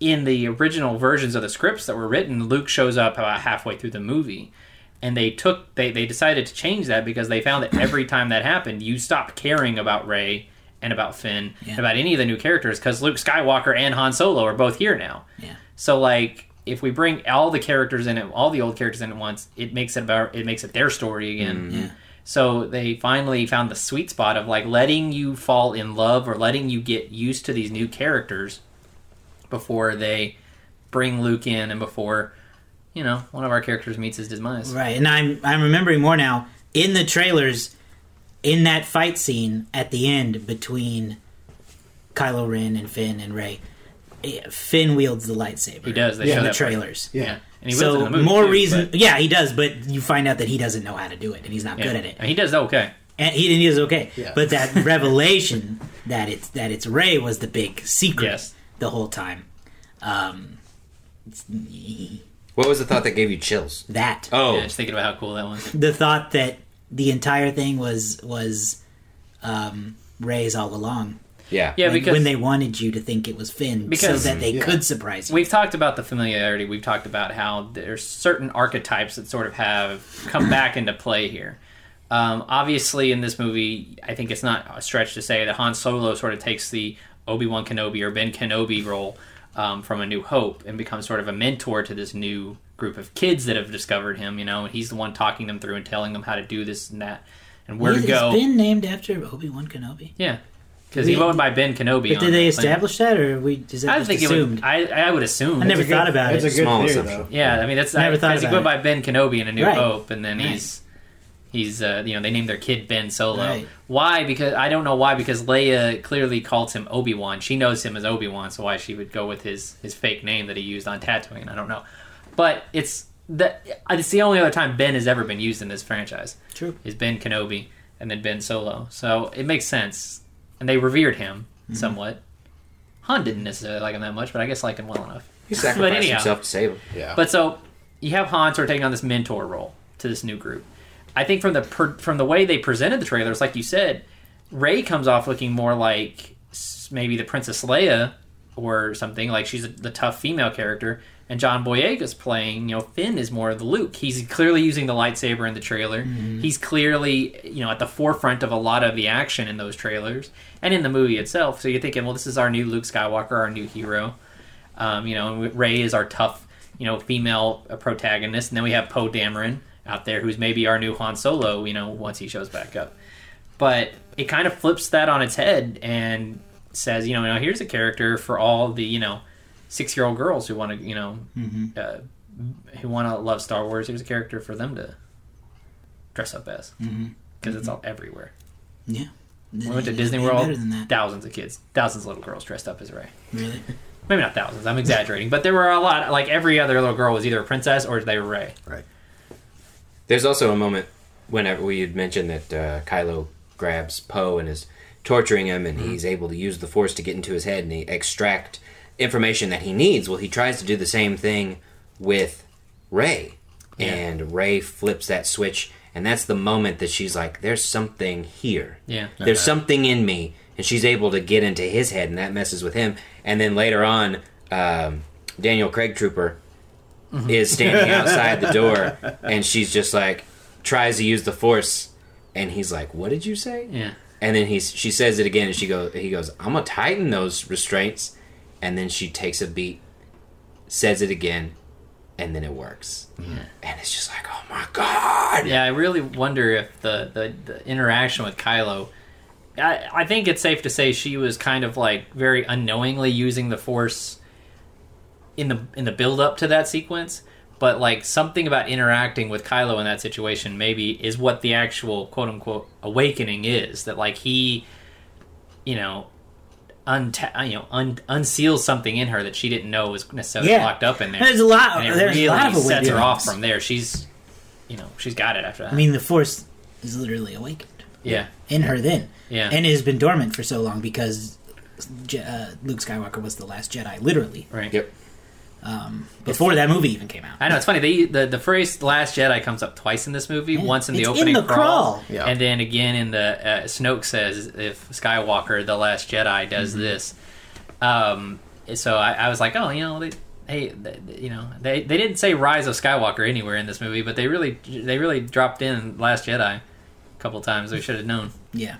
in the original versions of the scripts that were written, Luke shows up about halfway through the movie. And they took they, they decided to change that because they found that every time that happened, you stopped caring about Rey and about Finn and about any of the new characters because Luke Skywalker and Han Solo are both here now. yeah. So like if we bring all the characters in it, all the old characters in at once, it makes it about it makes it their story again. Mm. Yeah. So they finally found the sweet spot of like letting you fall in love or letting you get used to these new characters before they bring Luke in and before you know one of our characters meets his demise. Right, and I'm I'm remembering more now. In the trailers, in that fight scene at the end between Kylo Ren and Finn and Rey, eh, Finn wields the lightsaber. He does. They in show the that part. trailers. Yeah. And he wills it in so the movie, more too, reason. but- Yeah, he does, but you find out that he doesn't know how to do it, and he's not Yeah. good at it. And he does okay. And he, he is okay. Yeah. But that revelation that it's that it's Rey was the big secret Yes. the whole time. Um, What was the thought that gave you chills? that Oh, Yeah, just thinking about how cool that was. the thought that the entire thing was was um, Rey's all along. yeah. Yeah, when, because when they wanted you to think it was Finn, Because- so that they Yeah. could surprise you. We've talked about the familiarity. We've talked about how there's certain archetypes that sort of have come back into play here. Um, obviously, in this movie, I think it's not a stretch to say that Han Solo sort of takes the Obi Wan Kenobi or Ben Kenobi role um, from A New Hope and becomes sort of a mentor to this new group of kids that have discovered him. You know, and he's the one talking them through and telling them how to do this and that and where Is to go. been named after Obi Wan Kenobi? yeah, because he We- went by Ben Kenobi. But on did they the plane. establish that, or we is that I just think assumed? it would. I, I would assume. I never That's a thought good- about that's it. a good Small theory, assumption. though. Yeah, I mean that's Never thought because he about went by Ben Kenobi in A New Right. Hope, and then Right. he's he's uh, you know they named their kid Ben Solo. Right. Why? Because I don't know why. Because Leia clearly calls him Obi Wan. She knows him as Obi Wan, so why she would go with his his fake name that he used on Tatooine? I don't know. But it's that it's the only other time Ben has ever been used in this franchise. True. Is Ben Kenobi and then Ben Solo. So it makes sense, and they revered him Mm-hmm. somewhat. Han didn't necessarily like him that much, but I guess liked him well enough. He sacrificed anyhow. himself to save him. Yeah. But so you have Han sort of taking on this mentor role to this new group. I think from the per, from the way they presented the trailers, like you said, Rey comes off looking more like maybe the Princess Leia or something like she's a, the tough female character, and John Boyega's playing. You know, Finn is more of the Luke. He's clearly using the lightsaber in the trailer. He's clearly you know at the forefront of a lot of the action in those trailers and in the movie itself. So you're thinking, well, this is our new Luke Skywalker, our new hero. Um, you know, and Rey is our tough, you know, female protagonist, and then we have Poe Dameron out there, who's maybe our new Han Solo. You know, once he shows back up, but it kind of flips that on its head and says, you know, now here's a character for all the you know six year old girls who want to, you know, uh, who want to love Star Wars. Here's a character for them to dress up as because it's all everywhere. Yeah. We went to Yeah, Disney World, than that, thousands of kids, thousands of little girls dressed up as Rey really. maybe not thousands. I'm exaggerating, but there were a lot. Like every other little girl was either a princess or they were Rey. Right. There's also a moment whenever we had mentioned that uh, Kylo grabs Poe and is torturing him, and he's able to use the Force to get into his head and he extract information that he needs. Well, he tries to do the same thing with Rey, and Rey flips that switch, and that's the moment that she's like, "There's something here. Yeah. There's something in me." And she's able to get into his head, and that messes with him. And then later on, um, Daniel Craig Trooper is standing outside the door, and she's just like tries to use the force, and he's like, "What did you say?" Yeah. And then he's she says it again, and she goes, he goes, "I'm gonna tighten those restraints," and then she takes a beat, says it again, and then it works, and it's just like, "Oh my god!" Yeah, I really wonder if the, the, the interaction with Kylo. I, I think it's safe to say she was kind of like very unknowingly using the Force in the in the build up to that sequence. But like something about interacting with Kylo in that situation maybe is what the actual quote unquote awakening is. That like he, you know, unta- you know un- unseals something in her that she didn't know was necessarily Yeah. locked up in there. There's a lot. and it There's really a lot of sets her off from there. She's, you know, she's got it after that. I mean, the Force is literally awakened yeah, in her then, yeah, and it has been dormant for so long because Je- uh, Luke Skywalker was the last Jedi, literally, right. Yep. Um, before that movie even came out. I know it's funny. They, the the phrase "Last Jedi" comes up twice in this movie. Yeah. Once in the It's opening in the crawl. Yeah. and then again in the uh, Snoke says, "If Skywalker, the Last Jedi, does Mm-hmm. this." Um, so I, I was like, "Oh, you know, they, hey, they, you know, they they didn't say Rise of Skywalker anywhere in this movie, but they really they really dropped in Last Jedi a couple times. We should have known." Yeah.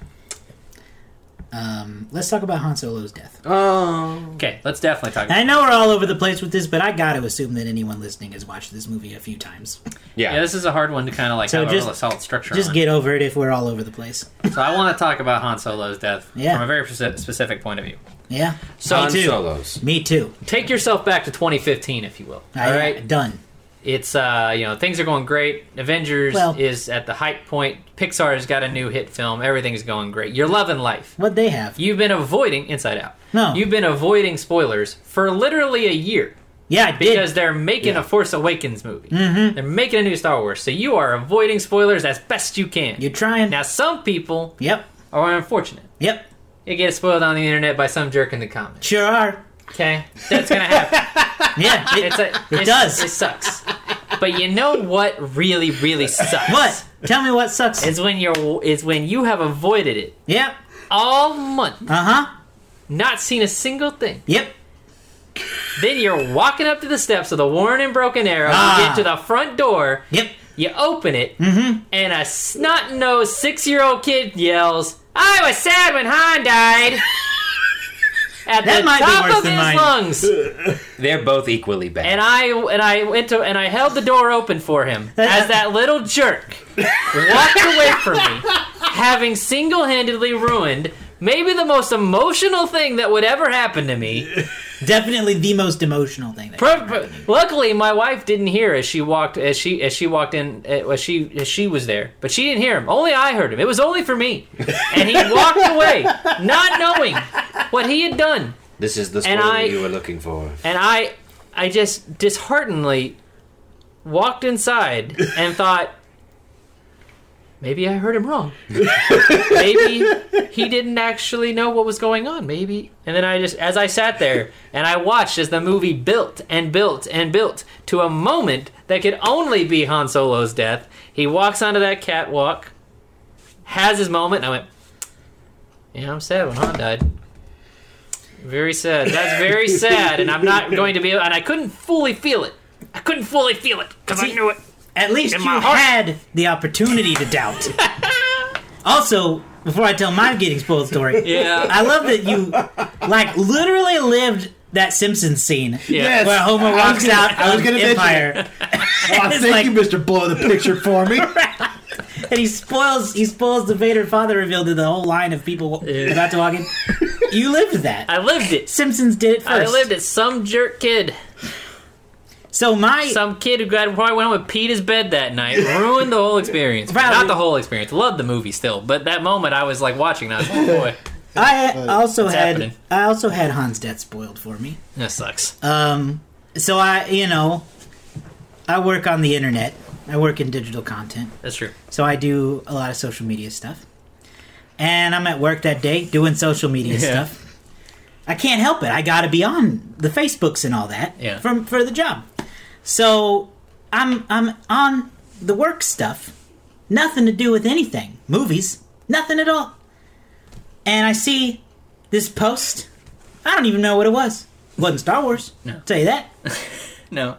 Um, let's talk about Han Solo's death. Oh, Okay, let's definitely talk. About I know we're all over the place with this, but I got to assume that anyone listening has watched this movie a few times. yeah. Yeah, this is a hard one to kind of like So have just- a real solid structure. Just on. get over it if we're all over the place. So I want to talk about Han Solo's death Yeah. from a very specific point of view. Yeah. So Han Me too. Solos. Me too. take yourself back to 2015, if you will. I, All right, Done. It's uh, you know things are going great. Avengers Well- is at the height point. Pixar's got a new hit film. Everything's going great. You're loving life. What they have. You've been avoiding Inside Out. No. You've been avoiding spoilers for literally a year. Yeah, I did. because they're making Yeah. a Force Awakens movie. Mm-hmm. They're making a new Star Wars, so you are avoiding spoilers as best you can. You're trying. now, some people Yep. are unfortunate. Yep. You get spoiled on the internet by some jerk in the comments. Sure are. Okay, that's gonna happen. Yeah. It, It's a, it it's- does. It sucks. But you know what really, really sucks? what? Tell me what sucks. is when you're is when you have avoided it yep. all month, Uh huh. not seen a single thing. Yep. Then you're walking up to the steps of the Warren and Broken Arrow. Ah. You get to the front door. Yep. You open it, Mm-hmm. and a snot nosed six year old kid yells, "I was sad when Han died." At That the might be top worse of than his mine. lungs, They're both equally bad. and I and I went to and I held the door open for him as that little jerk walked away from me, having single handedly ruined maybe the most emotional thing that would ever happen to me. Definitely the most emotional thing. That Pro- pro- luckily, my wife didn't hear as she walked as she as she walked in uh, as she as she was there, but she didn't hear him. Only I heard him. It was only for me, and he walked away, not knowing what he had done. this is the and spoiler I- you were looking for. And I, I just disheartenedly walked inside and thought, maybe I heard him wrong. maybe he didn't actually know what was going on. Maybe. And then I just, as I sat there and I watched as the movie built and built and built to a moment that could only be Han Solo's death, he walks onto that catwalk, has his moment, and I went, yeah, I'm sad when Han died. Very sad. That's very sad, and I'm not going to be. And I couldn't fully feel it. I couldn't fully feel it because I knew it. At least In you heart. had the opportunity to doubt. also, before I tell my getting spoiled story, Yeah. I love that you like literally lived that Simpsons scene Yeah. where Homer I was walks gonna- out I was of gonna mention Empire Oh, It's thank like- you, Mister Blow the picture for me. and he spoils he spoils the Vader father reveal to the whole line of people Yeah. about to walk in. You lived that. I lived it. Simpsons did it first. I lived it. Some jerk kid, So my some kid who got probably went home and peed his bed that night, ruined the whole experience. Probably. Not the whole experience. Loved the movie still, but that moment I was like watching. And I was like, oh boy, I also What's had happening? I also had Han's death spoiled for me. that sucks. Um, so I, you know, I work on the internet. I work in digital content, That's true. so I do a lot of social media stuff. And I'm at work that day doing social media Yeah. stuff. I can't help it. I got to be on the Facebooks and all that Yeah. from for the job. So I'm I'm on the work stuff. Nothing to do with anything. Movies. Nothing at all. And I see this post. I don't even know what it was. It wasn't Star Wars. No. Tell you that. No.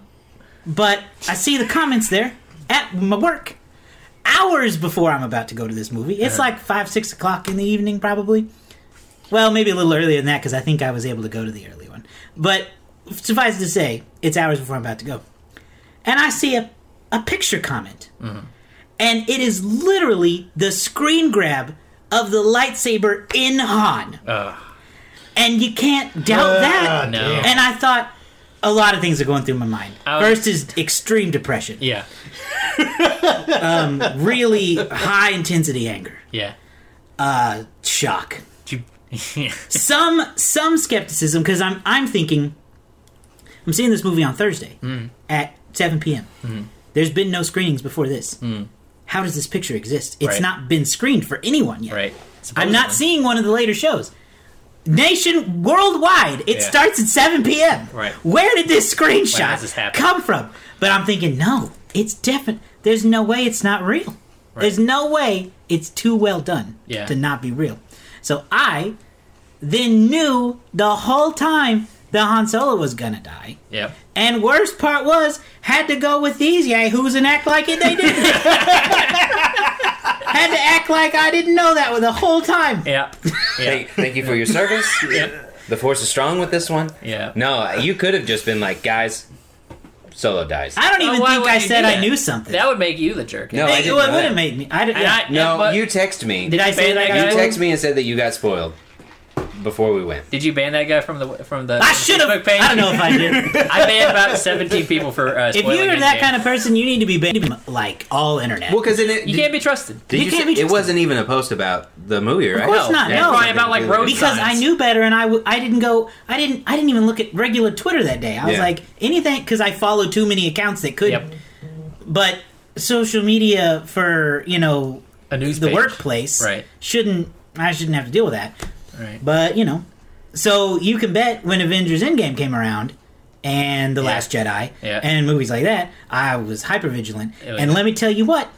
But I see the comments there at my work hours before I'm about to go to this movie. It's uh-huh. like five, six o'clock in the evening, probably. Well, maybe a little earlier than that because I think I was able to go to the early one. But suffice to say, it's hours before I'm about to go. And I see a, a picture comment. And it is literally the screen grab of the lightsaber in Han. Ugh. And you can't doubt that. no. And I thought a lot of things are going through my mind. I was- First is extreme depression, Yeah. really high intensity anger, Yeah. uh, shock, Did you- some some skepticism because I'm I'm thinking I'm seeing this movie on Thursday Mm. at 7 p.m. Mm-hmm. There's been no screenings before this. How does this picture exist? It's Mm. Right. not been screened for anyone yet. right. I'm not seeing one of the later shows. Nation worldwide, it Yeah. starts at 7 p.m. Right. Where did this screenshot this come from? But I'm thinking, no, it's definite. There's no way it's not real. There's no way it's too well done Yeah. to not be real. So I then knew the whole time that Han Solo was gonna die. Yep. And worst part was, had to go with these yahoos and act like it they didn't. had to act like I didn't know that the whole time. Yeah. Yeah. Thank, thank you for your service. The force is strong with this one. Yeah. No, you could have just been like, guys, Solo dies. I don't even why think I said I knew something. That would make you the jerk. No, I didn't well, it know would have that. made me. I did, yeah. I- No, but- you text me. did I say that? that you guy? guy? text me and said that you got spoiled. Before we went. Did you ban that guy from the from the I should have. Facebook page? I don't know if I did. I banned about 17 people for uh, if you're Endgame. that kind of person, you need to be banned like all internet. Well, because it, you can't be trusted. You you can't say- be it wasn't even a post about the movie, right? Of course No, not, it's no. probably about like road because I knew better, and I, w- I didn't go. I didn't. I didn't even look at regular Twitter that day. I was Yeah. like anything because I followed too many accounts that could. Yep. But social media for you know a news the page. workplace Right. shouldn't. I shouldn't have to deal with that. Right. But you know, so you can bet when Avengers Endgame came around and The Yeah. Last Jedi Yeah. and movies like that, I was hyper vigilant. Oh, and let me tell you what,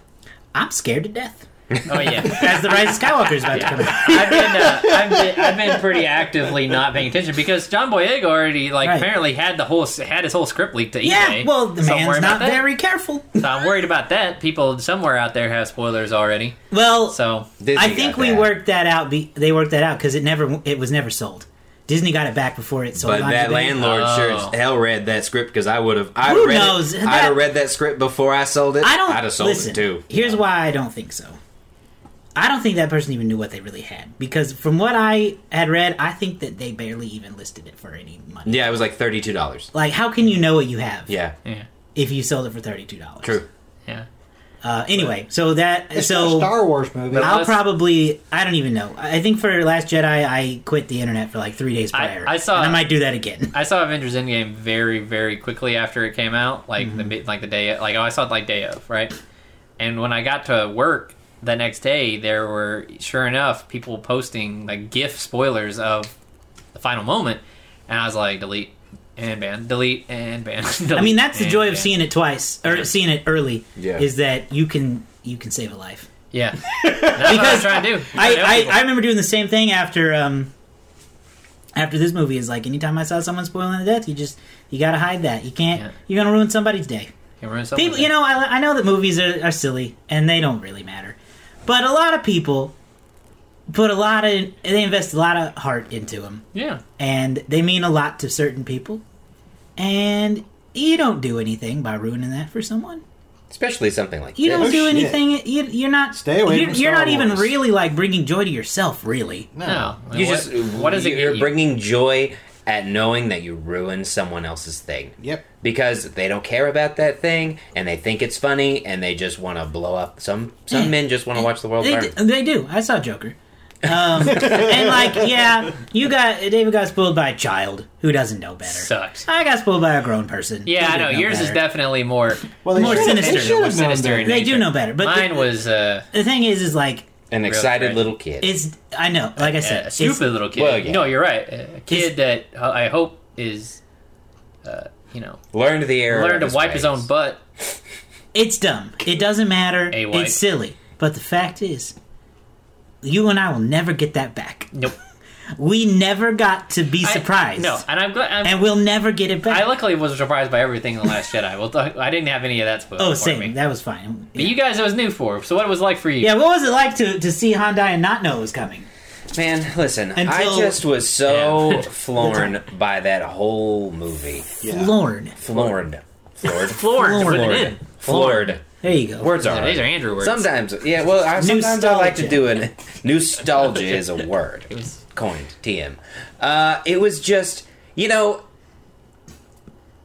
I'm scared to death Oh yeah. as the Rise of Skywalker is about to come out. I've been, uh, I've been I've been pretty actively not paying attention because John Boyega already like Right. apparently had the whole had his whole script leaked to Yeah, eBay. well, the So I'm man's not very careful. So I'm worried about that. People somewhere out there have spoilers already. Well, So Disney I think we worked that out. Be, they worked that out because it never, it was never sold. Disney got it back before it sold. But on that eBay. landlord Oh. sure as hell read that script because I would have. I'd Who read knows? It, That- I'd have read that script before I sold it. I don't I'd have sold listen. it too. Here's why I don't think so. I don't think that person even knew what they really had because from what I had read, I think that they barely even listed it for any money. Yeah, it was like thirty two dollars. Like, how can you know what you have? Yeah, yeah, If you sold it for thirty two dollars. true. yeah. Uh, anyway, so that It's so a Star Wars movie. I'll Let's- probably I don't even know. I think for Last Jedi, I quit the internet for like three days prior. I saw- and I might do that again. I saw Avengers Endgame very, very quickly after it came out, like Mm-hmm. the like the day, like oh, I saw it like day of, right? And when I got to work the next day, there were sure enough people posting like GIF spoilers of the final moment, and I was like, delete and ban, delete and ban. I mean, that's the and joy of ban. seeing it twice or seeing it early. Yeah. Is that you can you can save a life. Yeah, that's what I'm trying to do. I, Trying to help I. I remember doing the same thing after um after this movie is like anytime I saw someone spoiling the death, you just you gotta hide that. You can't Yeah. you're gonna ruin somebody's day. Can ruin something. People you know, I, I know that movies are, are silly and they don't really matter. But a lot of people put a lot of they invest a lot of heart into them yeah, and they mean a lot to certain people. And you don't do anything by ruining that for someone. Especially something like You this. don't Oh, do shit. anything. You, you're not. Stay away You're, from you're Star not even really like bringing joy to yourself. Really. no. You what, just what does it You're you? bringing joy at knowing that you ruined someone else's thing. Yep. Because they don't care about that thing and they think it's funny and they just want to blow up. Some some Yeah. men just want to watch the world They, burn. d- they do. I saw Joker. Um, and like, yeah, you got David got spoiled by a child who doesn't know better. Sucks. I got spoiled by a grown person. Yeah, I know. didn't Yours is definitely more. Well, More sinister. They More sinister They do know better, but Mine the, was uh, the thing is, is like An excited tragic. little kid. Is I know, like I said, a stupid little kid. well, yeah. No, you're right. A kid that I hope is, uh, you know, Learned the error. learned of to wipe his own butt. It's dumb. It doesn't matter. A wipe. It's silly. But the fact is, you and I will never get that back. Nope. We never got to be I- surprised. no, and I'm glad. I'm, and we'll never get it back. I luckily was surprised by everything in the Last Jedi. Well, th- I didn't have any of that spoiled oh, same. me. That was fine. But you guys, it was new for. So what it was like for you? Yeah, what was it like to, to see Han die and not know it was coming? Man, listen, I just was so Yeah. floored by that whole movie. Yeah. Lord. Floored. Floored. Floored. to Floored. Floored. There you go. Words are These are. Andrew words. Sometimes, yeah. Well, I, sometimes I like to do it. Nostalgia is a word. It was Coined. TM. Uh, it was just, you know,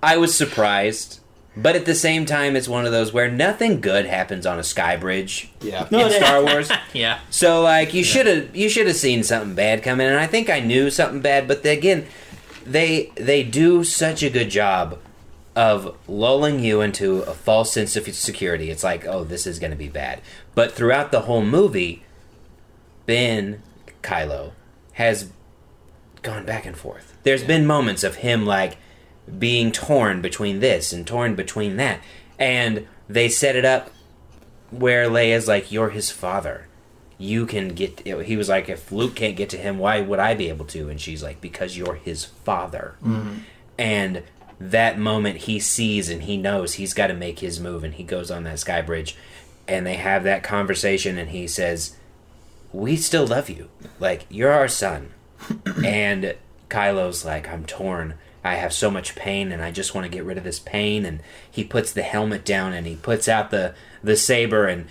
I was surprised, but at the same time, it's one of those where nothing good happens on a sky bridge Yeah. In they- Star Wars. yeah. So like you should have you should have seen something bad coming, and I think I knew something bad. But they, again, they they do such a good job of lulling you into a false sense of security. It's like, oh, this is going to be bad. But throughout the whole movie, Ben Kylo has gone back and forth. There's been moments of him like being torn between this and torn between that, and they set it up where Leia's like, "You're his father. You can get." He was like, "If Luke can't get to him, why would I be able to?" And she's like, "Because you're his father." Mm-hmm. And that moment, he sees and he knows he's got to make his move, and he goes on that sky bridge, and they have that conversation, and he says, "We still love you. Like you're our son." and Kylo's like, "I'm torn." I have so much pain and I just want to get rid of this pain and he puts the helmet down and he puts out the the saber and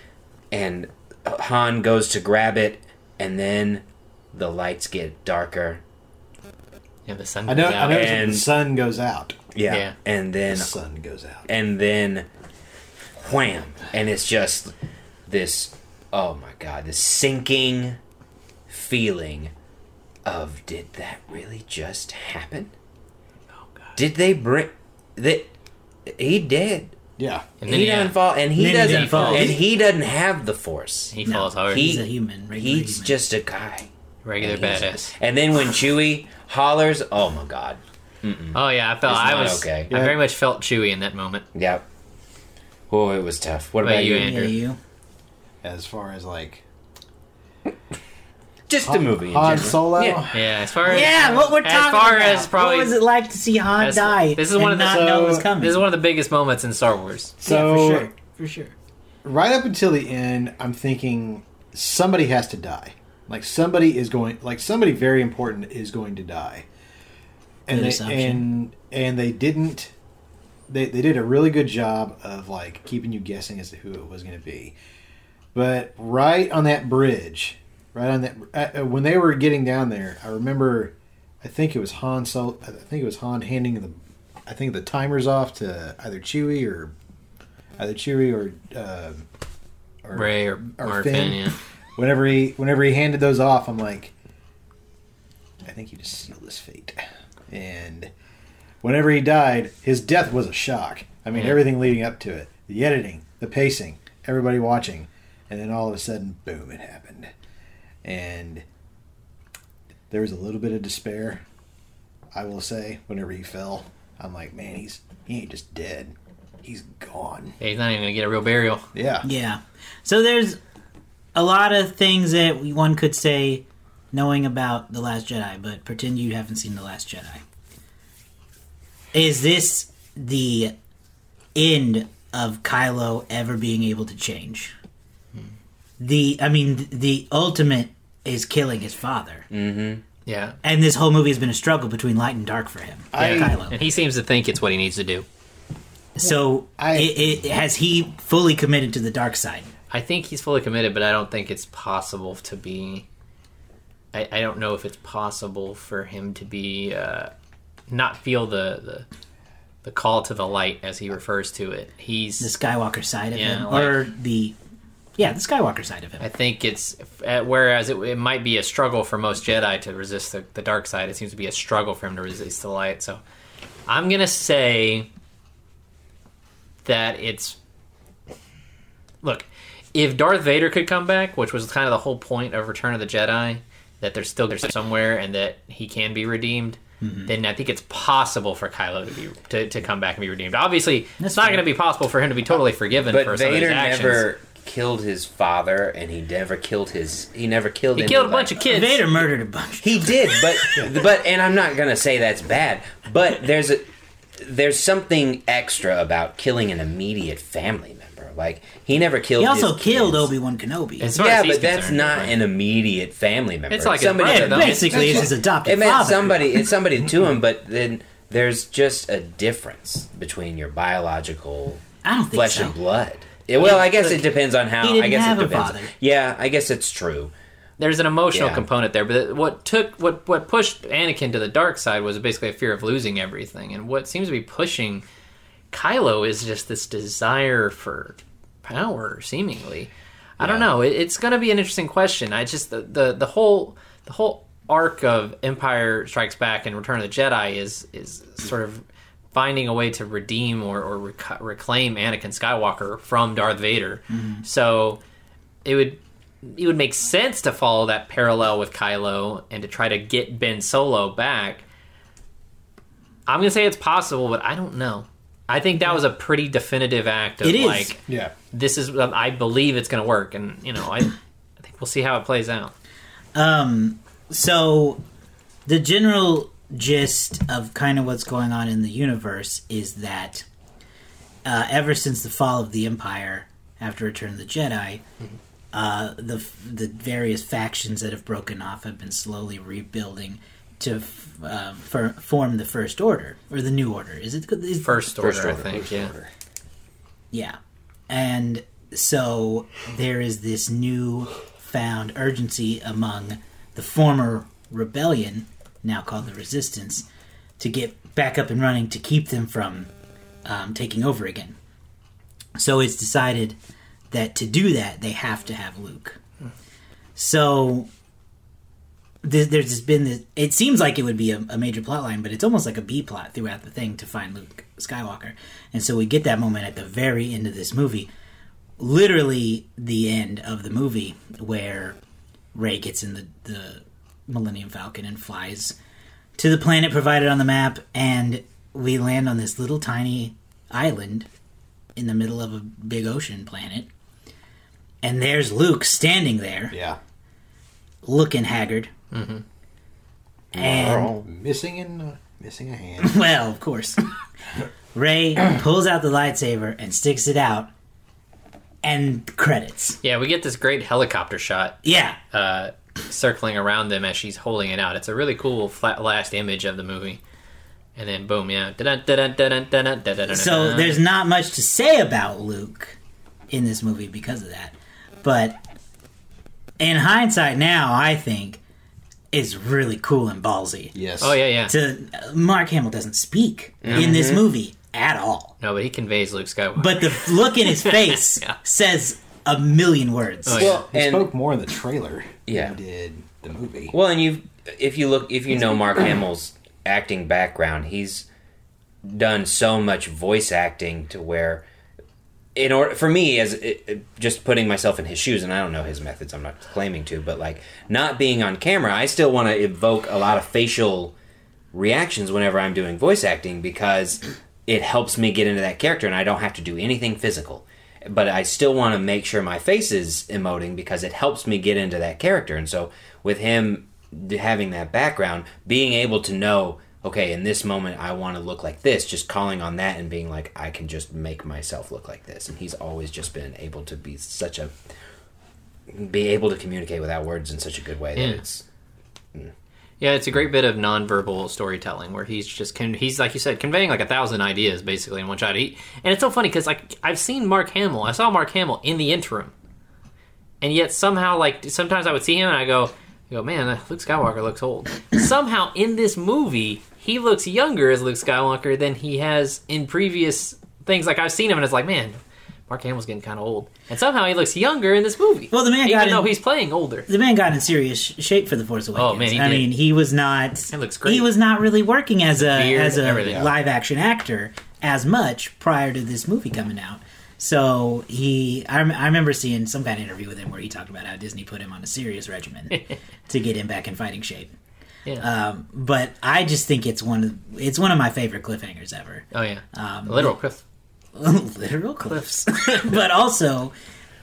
and Han goes to grab it and then the lights get darker Yeah, the sun I know. goes I know And- the sun goes out. Yeah. Yeah. And then The sun goes out. and then wham and it's just this oh my god the sinking feeling of did that really just happen Oh, God. did they bring that he did Yeah. And then he yeah, doesn't fall and he Then doesn't doesn't fall. and he doesn't have the force he No, falls hard. he- He's a human. Regular he's human. just a guy Regular And badass. and then when chewie hollers oh my god Oh yeah, I felt It's I was okay. I Yeah. very much felt Chewie in that moment. yep oh it was tough what What about about you, you Andrew? Yeah, you. As far as like just a movie in Han general. Solo. Yeah. Yeah, as far as Yeah, what we're as talking far about. as probably what was it like to see Han as- die? this is one and of the- not know it was so- coming. this is one of the biggest moments in Star Wars. So yeah, for sure, for sure. right up until the end, I'm thinking somebody has to die. Like somebody is going, like somebody very important is going to die, and Good they assumption. and and they didn't. They they did a really good job of like keeping you guessing as to who it was going to be, but right on that bridge, right on that uh, when they were getting down there, I remember, I think it was Han. So I think it was Han handing the, I think the timers off to either Chewie or either Chewie or. Uh, or Rey or, or or Finn. Finn, yeah. whenever he whenever he handed those off, I'm like, I think he just sealed his fate. And whenever he died, his death was a shock. I mean, Yeah. everything leading up to it, the editing, the pacing, everybody watching, and then all of a sudden, boom, it happened. And there was a little bit of despair. I will say, whenever he fell, I'm like, man, he's he ain't just dead. He's gone. Yeah, He's not even gonna get a real burial. Yeah. Yeah. So there's a lot of things that one could say knowing about The Last Jedi, but pretend you haven't seen The Last Jedi. Is this the end of Kylo ever being able to change? The I mean the ultimate is killing his father. Yeah. And this whole movie has been a struggle between light and dark for him. I- Kylo. And he seems to think it's what he needs to do. So I- it, it, has he fully committed to the dark side? I think he's fully committed, but I don't think it's possible to be. I, I don't know if it's possible for him to be uh, not feel the, the the call to the light as he refers to it. He's the Skywalker side of Yeah, him, like- or the yeah, the Skywalker side of him. I think it's uh, whereas it, it might be a struggle for most Jedi to resist the, the dark side. It seems to be a struggle for him to resist the light. So I'm gonna say that it's look if Darth Vader could come back, which was kind of the whole point of Return of the Jedi, that there's still there's somewhere and that he can be redeemed. Then I think it's possible for Kylo to be to, to come back and be redeemed. Obviously, That's it's not going to be possible for him to be totally forgiven But for some of his Vader actions. never killed his father, and he never killed his. He never killed. he killed a bunch of kids. Vader murdered a bunch. He did, but but and I'm not gonna say that's bad, but there's a there's something extra about killing an immediate family member. Like he never killed. He also killed. Obi Wan Kenobi. Yeah, but that's not right? an immediate family member. It's like his somebody. brother, Yeah, basically, it's his adopted it meant father. somebody. It's somebody to him, but then there's just a difference between your biological I don't think flesh so. and blood. Yeah, well, Yeah, I guess look, it depends on how. he didn't I guess have it a depends. father. Yeah, I guess it's true. there's an emotional Yeah. component there, but what took what what pushed Anakin to the dark side was basically a fear of losing everything, and what seems to be pushing Kylo is just this desire for power, seemingly. I don't know. It, it's going to be an interesting question. I just the, the the whole the whole arc of Empire Strikes Back and Return of the Jedi is is sort of finding a way to redeem or, or rec- reclaim Anakin Skywalker from Darth Vader. So it would it would make sense to follow that parallel with Kylo and to try to get Ben Solo back. I'm gonna say it's possible, but I don't know. I think that was a pretty definitive act of It is. like Yeah. this is I believe it's gonna work, and you know I I think we'll see how it plays out. Um, so the general gist of kind of what's going on in the universe is that uh, ever since the fall of the Empire, after Return of the Jedi, uh, the the various factions that have broken off have been slowly rebuilding to f- uh, for, form the First Order or the New Order. Is it is, First order, First I order, think. yeah. Yeah. And so there is this new found urgency among the former rebellion now called the Resistance, to get back up and running to keep them from um, taking over again. So it's decided that to do that, they have to have Luke. So th- there's just been this. It seems like it would be a, a major plot line, but it's almost like a B plot throughout the thing to find Luke Skywalker. And so we get that moment at the very end of this movie, literally the end of the movie, where Rey gets in the, the Millennium Falcon and flies to the planet provided on the map, and we land on this little tiny island in the middle of a big ocean planet. And there's Luke standing there, Yeah. looking haggard. We're And all missing in uh, missing a hand. well, of course, Rey pulls out the lightsaber and sticks it out, and credits. Yeah, we get this great helicopter shot Yeah, uh, circling around them as she's holding it out. It's a really cool flat last image of the movie. And then boom, yeah. So there's not much to say about Luke in this movie because of that. But in hindsight now, I think is really cool and ballsy. Yes. Oh yeah, yeah. To Mark Hamill doesn't speak in this mm-hmm. movie at all. No, but he conveys Luke Skywalker. But the look in his face Yeah. says a million words. Oh, yeah. Well, He and spoke more in the trailer Yeah. than he did the movie. Well, and you if you look if you know Mark Hamill's acting background, he's done so much voice acting to where in order for me as it, it- just putting myself in his shoes and I don't know his methods, I'm not claiming to, but like not being on camera, I still want to evoke a lot of facial reactions whenever I'm doing voice acting because it helps me get into that character and I don't have to do anything physical. But I still want to make sure my face is emoting because it helps me get into that character. And so with him having that background, being able to know, okay, in this moment I want to look like this, just calling on that and being like, I can just make myself look like this. And he's always just been able to be such a be able to communicate without words in such a good way that Yeah. it's mm, Yeah, it's a great bit of nonverbal storytelling where he's just con- he's like you said conveying like a thousand ideas basically in one shot. He, and it's so funny because like I've seen Mark Hamill, I saw Mark Hamill in the interim, and yet somehow like sometimes I would see him and I go, I go man, Luke Skywalker looks old. somehow in this movie he looks younger as Luke Skywalker than he has in previous things. Like I've seen him and it's like man. Mark Hamill's getting kind of old, and somehow he looks younger in this movie. Well, the man even got though in- he's playing older. the man got in serious sh- shape for the Force Awakens. Oh, man, I did. mean, he was not. He looks great. He was not really working as a Beard, as a live action actor as much prior to this movie coming out. So he, I, I remember seeing some kind of interview with him where he talked about how Disney put him on a serious regimen to get him back in fighting shape. Yeah. Um, but I just think it's one of it's one of my favorite cliffhangers ever. oh yeah, Um, literal cliff. literal cliffs but also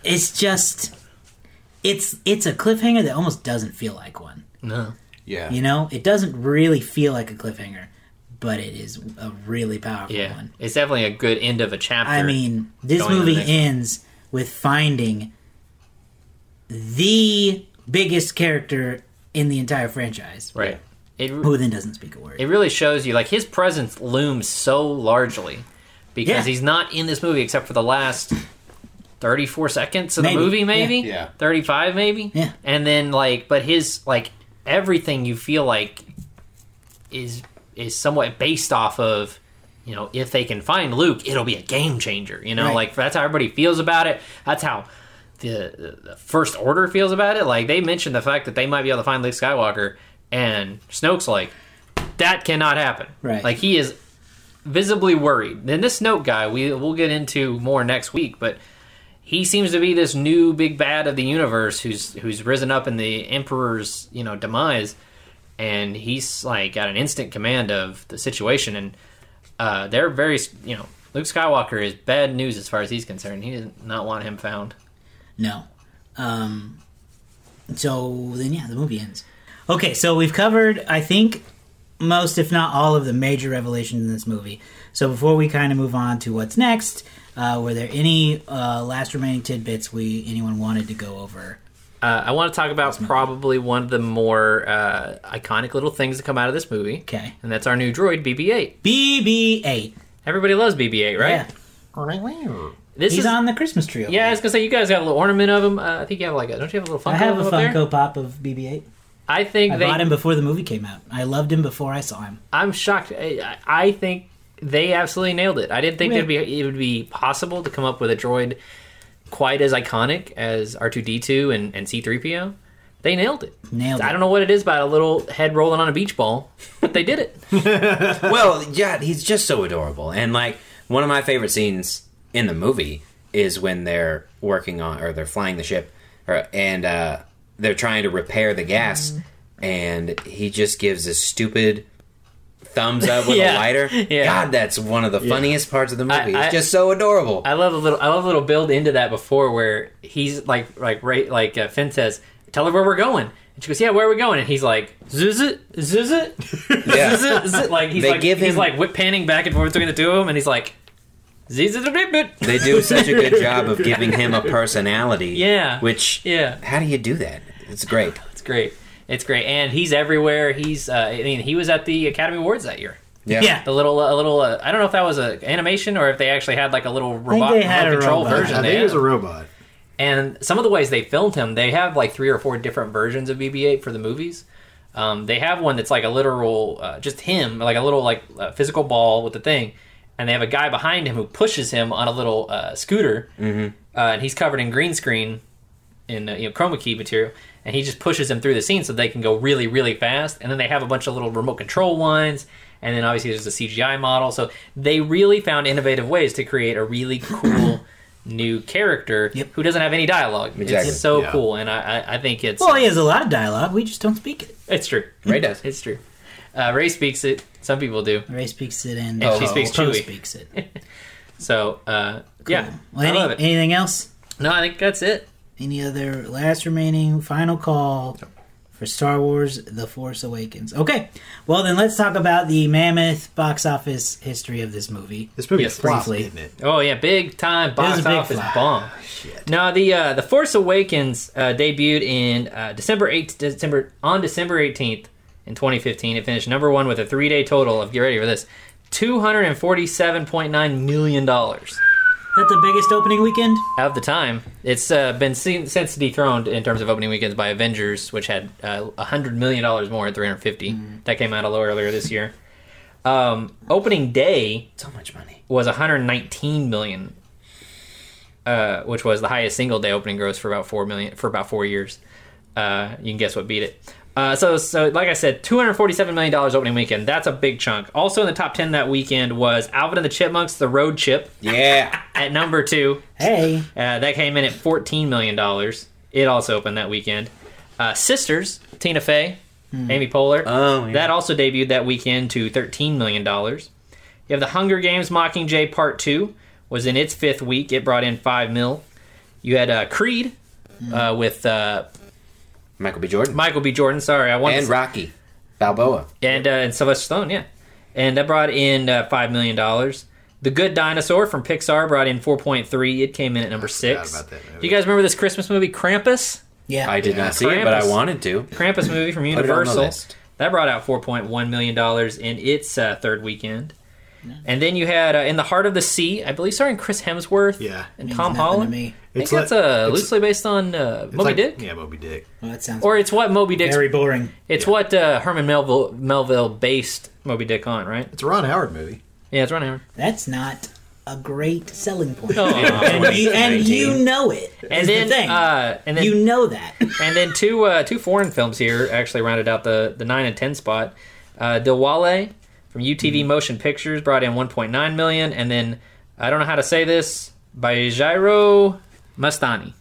it's just it's it's a cliffhanger that almost doesn't feel like one No. Yeah. you know it doesn't really feel like a cliffhanger but it is a really powerful Yeah, one it's definitely a good end of a chapter. i mean this Going to the movie next one. ends with finding the biggest character in the entire franchise right? It who then doesn't speak a word it really shows you like his presence looms so largely because Yeah. he's not in this movie except for the last thirty four seconds of Maybe, the movie, maybe Yeah. thirty five, maybe Yeah. and then like, but his like everything you feel like is is somewhat based off of. You know, if they can find Luke, it'll be a game changer. You know, Right. like that's how everybody feels about it. That's how the, the, the First Order feels about it. Like they mentioned the fact that they might be able to find Luke Skywalker, and Snoke's like, that cannot happen. Right. Like he is visibly worried. And this Snoke guy, we we'll get into more next week, but he seems to be this new big bad of the universe who's who's risen up in the Emperor's you know demise, and he's like got an instant command of the situation, and uh, they're very you know Luke Skywalker is bad news as far as he's concerned. He does not want him found. No. Um, so then, yeah, the movie ends. Okay, so we've covered, I think, most, if not all, of the major revelations in this movie. So before we kind of move on to what's next, uh, were there any uh, last remaining tidbits we anyone wanted to go over? Uh, I want to talk about probably one of the more uh, iconic little things that come out of this movie. Okay. And that's our new droid, BB-8. BB-8. Everybody loves BB-8, right? Yeah, This he's is on the Christmas tree. Yeah, I was gonna say you guys got a little ornament of him. Uh, I think you have like a don't you have a little Funko I have a up there? Funko Pop of BB-8. I think I they. bought him before the movie came out. I loved him before I saw him. I'm shocked. I, I think they absolutely nailed it. I didn't think Yeah. it'd be it would be possible to come up with a droid quite as iconic as R2D2 and, and C3PO. They nailed it. Nailed I don't know what it is about a little head rolling on a beach ball, but they did it. well, yeah, he's just so adorable. And like one of my favorite scenes in the movie is when they're working on or they're flying the ship or, and uh, they're trying to repair the gas and he just gives a stupid thumbs up with Yeah. a lighter. Yeah. God, that's one of the funniest parts of the movie. I- it's just so adorable. I love a little. I love a little build into that before where he's like, like right, like uh, Finn says, "Tell her where we're going," and she goes, "Yeah, where are we going?" And he's like, "Zuz it, zuz it, Yeah. zuz it, zuz it." Like he's They like, give he's him- like whip panning back and forth between the two of them, and he's like, "Zuz it, bit, bit." They do such a good job of giving him a personality. Yeah. Which Yeah, how do you do that? It's great. it's great. It's great, and he's everywhere. He's, uh, I mean, he was at the Academy Awards that year. Yeah. Yeah. The little, a little. Uh, I don't know if that was a animation or if they actually had like a little robot they had a control robot. version. I They think it was a robot. And some of the ways they filmed him, they have like three or four different versions of BB-8 for the movies. Um, they have one that's like a literal, uh, just him, like a little like uh, physical ball with the thing, and they have a guy behind him who pushes him on a little uh, scooter, mm-hmm. uh, and he's covered in green screen, in uh, you know chroma key material, and he just pushes him through the scene so they can go really really fast. And then they have a bunch of little remote control ones, and then obviously there's a CGI model. So they really found innovative ways to create a really cool. New character Yep. who doesn't have any dialogue. Exactly. It's so Yeah. cool, and I, I, I think it's Well, he has a lot of dialogue. We just don't speak it. it's true. Rey does. It's true. Uh, Rey speaks it. Some people do. Rey speaks it, and And she uh, speaks Poe Chewie. speaks it. So uh, yeah, Well, I love it. anything else? No, I think that's it. Any other last remaining final call for Star Wars: The Force Awakens? Okay, well then let's talk about the mammoth box office history of this movie. This movie Yes, flopped, briefly. didn't it? Oh yeah, big time box a big office flop. bomb. No, the uh, the Force Awakens uh, debuted in uh, December eighth, December on December eighteenth in 2015. It finished number one with a three day total of get ready for this, two hundred and forty seven point nine million dollars. Is that the biggest opening weekend? Of the time, it's uh, been seen, since dethroned in terms of opening weekends by Avengers, which had uh, hundred million dollars more at 350. Mm. That came out a little earlier this year. Um, opening day So much money. was 119 million, uh, which was the highest single day opening gross for about four million for about four years. Uh, you can guess what beat it. Uh, so, so like I said, 247 million dollars opening weekend. That's a big chunk. Also in the top 10 that weekend was Alvin and the Chipmunks, The Road Chip, Yeah. at number two. Hey, Uh, that came in at $14 million. It also opened that weekend. Uh, Sisters, Tina Fey, Amy Poehler. Oh, yeah. That also debuted that weekend to $13 million. You have The Hunger Games Mockingjay Part 2 was in its fifth week. It brought in 5 mil. You had uh, Creed uh, with uh, Michael B. Jordan. Michael B. Jordan. Sorry, I wanted and to- Rocky Balboa. and, uh, and Sylvester Stallone, yeah. And that brought in uh, $5 million. The Good Dinosaur from Pixar brought in 4.3. It came in at number 6. about that movie. Do you guys remember this Christmas movie, Krampus? yeah, I did Yeah. not see it, but I wanted to. Krampus movie from Put it on the Universal. That brought out $4.1 million in its uh, third weekend. And then you had uh, In the Heart of the Sea, I believe starring Chris Hemsworth Yeah. and Means Tom nothing to Holland. me. I think It's that's uh, it's- loosely based on uh, Moby like- Dick. Yeah, Moby Dick. Well, that sounds Or it's what Moby Dick's. very boring. it's yeah. what uh, Herman Melville, Melville based Moby Dick on, right? It's a Ron Howard movie. Yeah, it's Ron Howard. That's not a great selling point. Oh. and, you, and you know it. And is then, the thing. uh, and then you know that. and then two uh, two foreign films here actually rounded out the, the nine and ten spot. Uh, Dilwale from UTV Motion Pictures brought in 1.9 million, and then I don't know how to say this Bajirao Mastani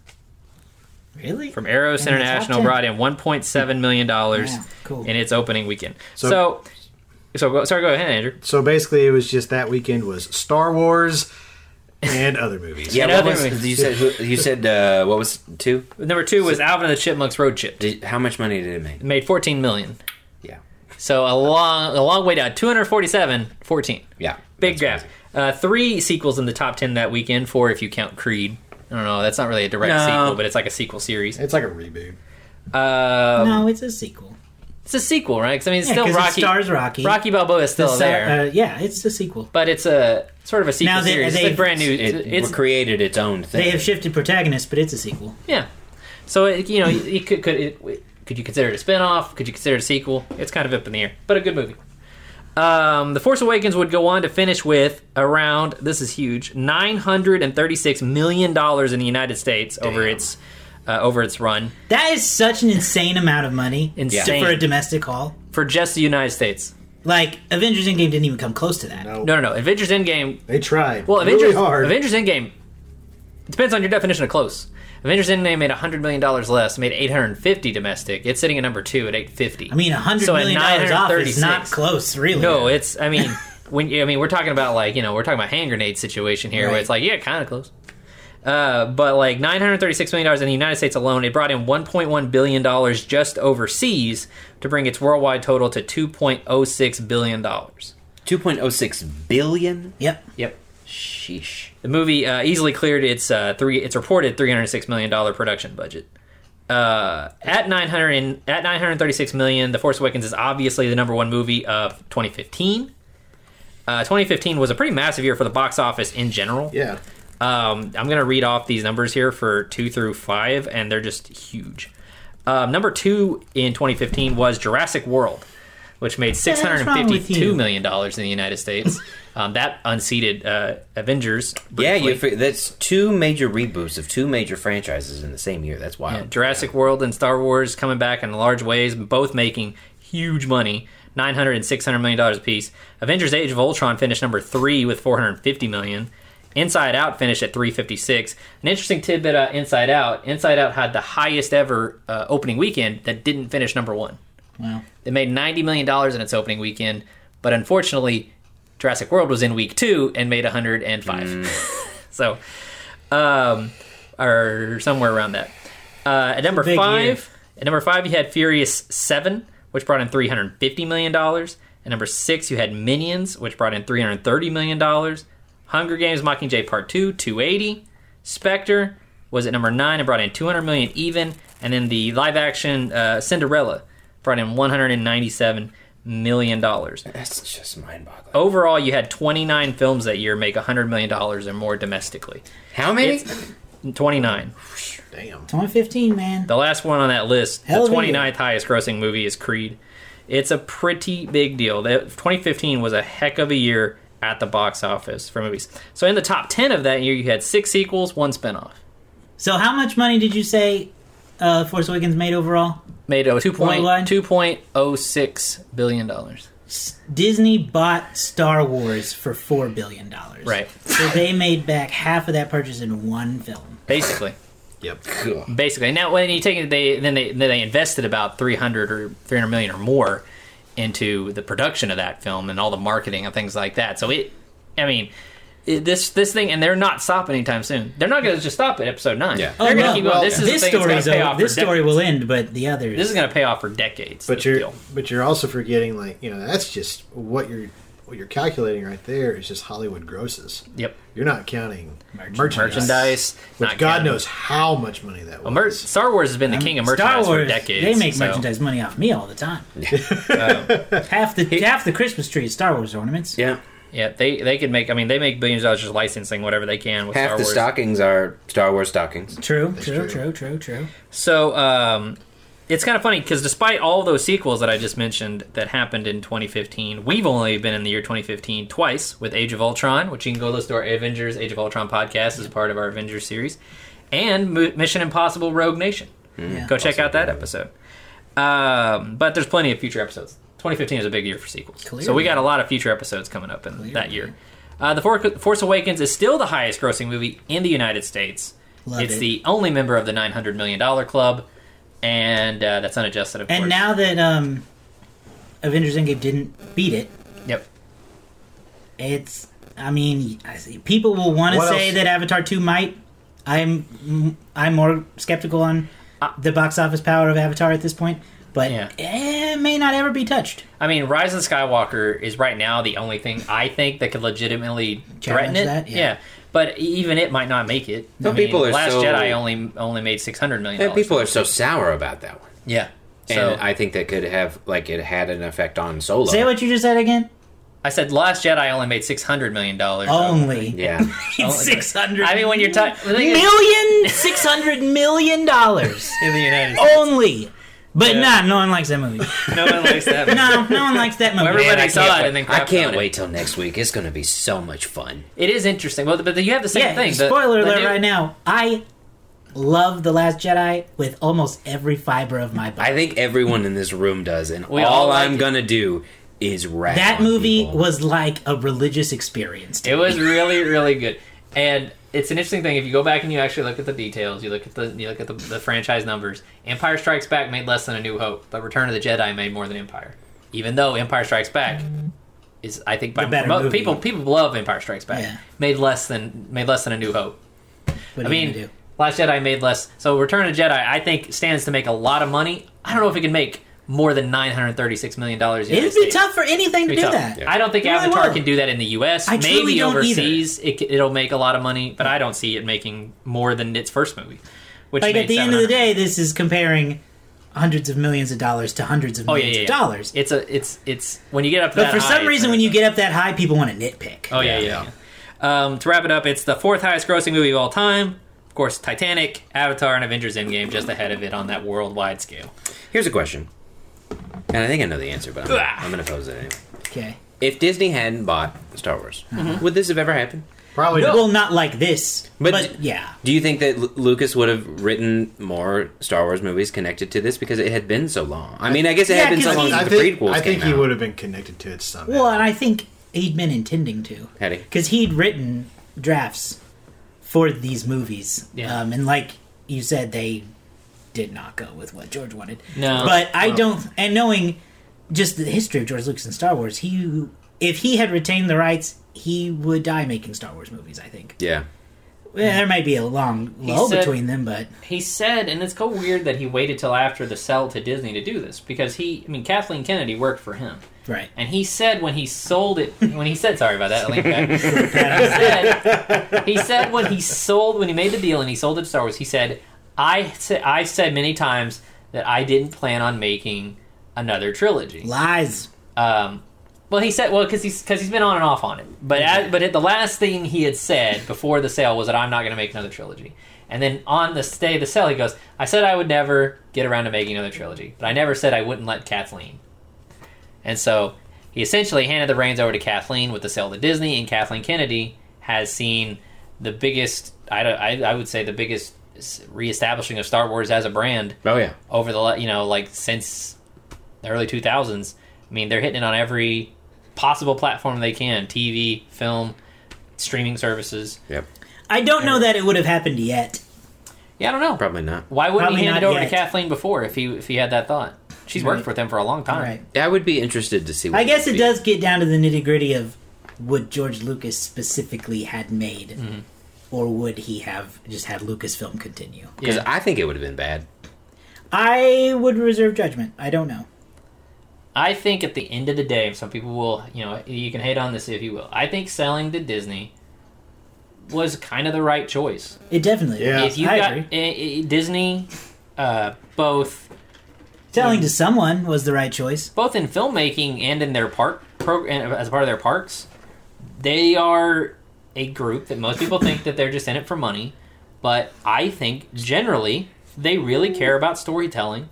really? from Eros In International brought in 1.7 million dollars Wow, cool. in its opening weekend. So, So- so, go, sorry, go ahead, Andrew. So basically, it was just that weekend was Star Wars and other movies. Yeah, And other was, movies. you said who- you said uh, what was two? Number two was Alvin and the Chipmunks Road Chip. Did, how much money did it make? It made 14 million. Yeah, So a long a long way down. 247, 14. yeah, Big That's gap. Uh, three sequels in the top 10 that weekend, four if you count Creed. I don't know. That's not really a direct No. sequel, but it's like a sequel series. It's like a reboot. Um, no, it's a sequel. It's a sequel, right? 'Cause, I mean, it's Yeah, still 'cause it Rocky. stars Rocky. Rocky Balboa is still The sa- there, Uh, yeah, it's a sequel. but it's a sort of a sequel Now they- series. they- it's a brand new. It, it's created its own thing. They have shifted protagonists, but it's a sequel. yeah. So it, you know, it could, could it, Could you consider it a spin-off? Could you consider it a sequel? It's kind of up in the air, but a good movie. Um, the Force Awakens would go on to finish with around this is huge nine hundred and thirty six million dollars in the United States over its uh, over its run That is such an insane amount of money Insane. for a domestic haul. for just the United States. Like Avengers Endgame didn't even come close to that. No, No, no, no. Avengers Endgame. they tried. Well, really Avengers hard. Avengers Endgame. It depends on your definition of close. Avengers Endgame made hundred million dollars less, made eight hundred fifty domestic. It's sitting at number two at eight fifty. I mean, a hundred So million dollars off is not close, really. No, it's. I mean, when you- I mean, we're talking about like you know, we're talking about hand grenade situation here, where it's like yeah, kind of close. Uh, but like nine hundred thirty-six million dollars in the United States alone, it brought in one point one billion dollars just overseas to bring its worldwide total to two point oh six billion dollars. 2.06 billion. Yep. Yep. Sheesh. The movie uh, easily cleared its uh, three its reported three hundred six million dollar production budget. Uh, at nine hundred and at nine hundred thirty six million, The Force Awakens is obviously the number one movie of twenty fifteen. Uh, 2015 was a pretty massive year for the box office in general. yeah. Um, I'm going to read off these numbers here for two through five, and they're just huge. Um, number two in 2015 was Jurassic World, which made six Yeah, what's hundred wrong with fifty-two you? million dollars in the United States. um, that unseated uh, Avengers. Yeah, briefly. you. That's two major reboots of two major franchises in the same year. That's wild. Yeah, Jurassic World and Star Wars coming back in large ways, both making huge money. 900 and 600 million dollars apiece. Avengers Age of Ultron finished number 3 with 450 million. Inside Out finished at 356. An interesting tidbit uh, Inside Out, Inside Out had the highest ever uh, opening weekend that didn't finish number 1. Wow. It made 90 million dollars in its opening weekend, but unfortunately Jurassic World was in week 2 and made 105. so um or somewhere around that. Uh, at number big five, year. at number five, you had Furious Seven, which brought in three hundred fifty million dollars. At number six, you had Minions, which brought in three hundred thirty million dollars. Hunger Games: Mockingjay Part Two, two eighty. Spectre was at number nine and brought in two hundred million even, and then the live-action uh, Cinderella brought in one hundred and ninety-seven million dollars. That's just mind-boggling. Overall, you had twenty-nine films that year make hundred million dollars or more domestically. How many? It's- Twenty-nine. Damn. 2015, man. The last one on that list, Hell the of a 29th highest grossing movie is Creed. It's a pretty big deal. That 2015 was a heck of a year at the box office for movies. So in the top 10 of that year, you had six sequels, one spinoff. So, how much money did you say uh, Force Awakens made overall? Made a 2 point, Worldwide? 2.06 billion dollars. Disney bought Star Wars for four billion dollars. Right. So they made back half of that purchase in one film. Basically. Yep. Ugh. Basically. Now when you take it they then they then they invested about 300 or 300 million or more into the production of that film and all the marketing and things like that. So it I mean it- this this thing and they're not stopping anytime soon. They're not going to just stop at episode 9. Yeah. They're going to oh, no, keep well. This is this the story that's pay off this for story decades. will end, but the others. This is going to pay off for decades. But you're deal. but you're also forgetting like you know that's just what you're what you're calculating right there is just Hollywood grosses. Yep. You're not counting Merchandise. merchandise, Merchandise. which God counting- knows how much money that was. Well, mer- Star Wars has been the king of merchandise Star Wars, for decades. They make so- merchandise money off me all the time. half the half the Christmas tree is Star Wars ornaments. Yeah. Yeah, they they could make. I mean, they make billions of dollars just licensing whatever they can with Half Star the Wars. stockings are Star Wars stockings. True, true, true. true, true, true. So um, it's kind of funny because despite all those sequels that I just mentioned that happened in 2015, we've only been in the year 2015 twice with Age of Ultron, which you can go listen to our Avengers Age of Ultron podcast as part of our Avengers series, and Mo- Mission Impossible Rogue Nation. Yeah. Go check out that episode. Um, but there's plenty of future episodes. 2015 is a big year for sequels, so we got a lot of future episodes coming up in that year. Uh, the For- Force Awakens is still the highest grossing movie in the United States. Love it's it. the only member of the 900 million dollar club, and uh, that's unadjusted, of And course. now that um, Avengers Endgame didn't beat it, yep, it's. I mean, I see, people will want to say else? that Avatar two might. I'm I'm more skeptical on Uh, the box office power of Avatar at this point, but Yeah. Eh, it may not ever be touched. I mean, Rise of Skywalker is right now the only thing I think that could legitimately threaten it. that? Yeah. but even it might not make it. Some I mean, people are Last so- Jedi only only made 600 million. And people are so sour about that one. yeah. And So I think that could have like it had an effect on Solo. Say what you just said again. I said Last Jedi only made 600 million dollars. Only Yeah. six hundred. I mean, when you're talking million six hundred million dollars in the United States, only. But Yeah. nah, no one likes that movie. No one likes that. no, no one likes that movie. Well, everybody Man, I saw can't it wait- and then I can't on it. wait till next week. It's going to be so much fun. It is interesting. Well, but you have the same yeah, thing. The- spoiler the alert new- right now. I love The Last Jedi with almost every fiber of my body. I think everyone in this room does, and We all, all like I'm going to do is rap. that movie people. was like a religious experience. to It me. was really, really good. And it's an interesting thing if you go back and you actually look at the details, you look at the you look at the, the franchise numbers. Empire Strikes Back made less than A New Hope, but Return of the Jedi made more than Empire. Even though Empire Strikes Back is, I think, by better people people love Empire Strikes Back. Yeah. Made less than made less than A New Hope. What I mean? Last Jedi made less. So Return of the Jedi, I think, stands to make a lot of money. I don't know if it can make more than nine hundred thirty-six million dollars. It'd be tough for anything to do tough. that. I don't think It really Avatar will. can do that in the U.S. I truly Maybe don't overseas, it, it'll make a lot of money, but I don't see it making more than its first movie. Which Like at the end of the day, this is comparing hundreds of millions of dollars to hundreds of oh yeah, millions yeah, of dollars. It's a, it's, it's when you get up But that for high, some reason, when you get up that high, people want to nitpick. oh yeah, yeah. yeah. Um, to wrap it up, it's the fourth highest grossing movie of all time. Of course, Titanic, Avatar, and Avengers Endgame just ahead of it on that worldwide scale. Here's a question, and I think I know the answer, but I'm, I'm going to pose it anyway. Okay. If Disney hadn't bought Star Wars, would this have ever happened? Probably not. Well, not like this, But- but, yeah. Do you think that Lu- Lucas would have written more Star Wars movies connected to this because it had been so long? I mean, I guess it Yeah, had been so 'cause long he- since I the think, prequels I think came he out. would have been connected to it somehow. Well, and I think he'd been intending to. Had he? Because he'd written drafts for these movies. Yeah. Um, and like you said, they did not go with what George wanted. No. But I don't, and knowing just the history of George Lucas and Star Wars, he, if he had retained the rights, he would die making Star Wars movies, I think. Yeah. Well, there might be a long He lull said- between them, but He said, and it's so weird that he waited till after the sell to Disney to do this because he, I mean, Kathleen Kennedy worked for him. right. And he said when he sold it, when he said, sorry about that, I leaned back. he, said, he said when he sold, when he made the deal and he sold it to Star Wars, he said, I, said, I said many times that I didn't plan on making another trilogy. Lies. Um, well, he said, well, because he's, cause he's been on and off on it. But, as, but the last thing he had said before the sale was that I'm not going to make another trilogy. And then on the day of the sale, he goes, I said I would never get around to making another trilogy, but I never said I wouldn't let Kathleen. And so he essentially handed the reins over to Kathleen with the sale to Disney, and Kathleen Kennedy has seen the biggest, I, I, I would say, the biggest reestablishing of Star Wars as a brand Oh yeah. over the you know like since the early 2000s i mean they're hitting it on every possible platform they can tv film streaming services Yep. I don't know that it would have happened yet. yeah i don't know Probably not. why wouldn't Probably he hand it over yet. to kathleen before if he if he had that thought she's worked with him for a long time Right. I would be interested to see. What I guess would it be. does get down to the nitty gritty of what George Lucas specifically had made, Mm-hmm. Or would he have just had Lucasfilm continue? because Yeah. I think it would have been bad. I would reserve judgment. I don't know. i think at the end of the day some people will you know you can hate on this if you will i think selling to disney was kind of the right choice It definitely. Yeah. if you I got agree. disney uh, both Selling to someone was the right choice. both in filmmaking and in their park program as part of their parks they are a group that most people think that they're just in it for money but i think generally they really care about storytelling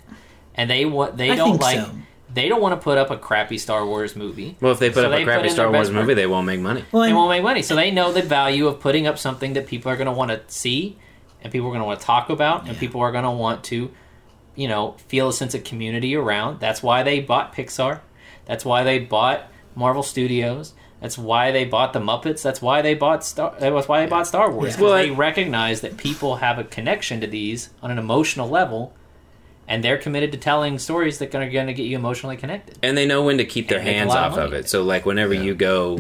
and they want they I don't like so. they don't want to put up a crappy star wars movie Well, if they put So up they a crappy Star Wars movie, work. they won't make money. Well, they won't make money so they know the value of putting up something that people are going to want to see and people are going to want to talk about and Yeah. people are going to want to you know feel a sense of community around that's why they bought pixar that's why they bought marvel studios that's why they bought the muppets that's why they bought star that's why they bought star wars Yeah. 'cause Well, they recognize that people have a connection to these on an emotional level and they're committed to telling stories that are going to get you emotionally connected and they know when to keep their And hands lot of off of it. So, like, whenever you go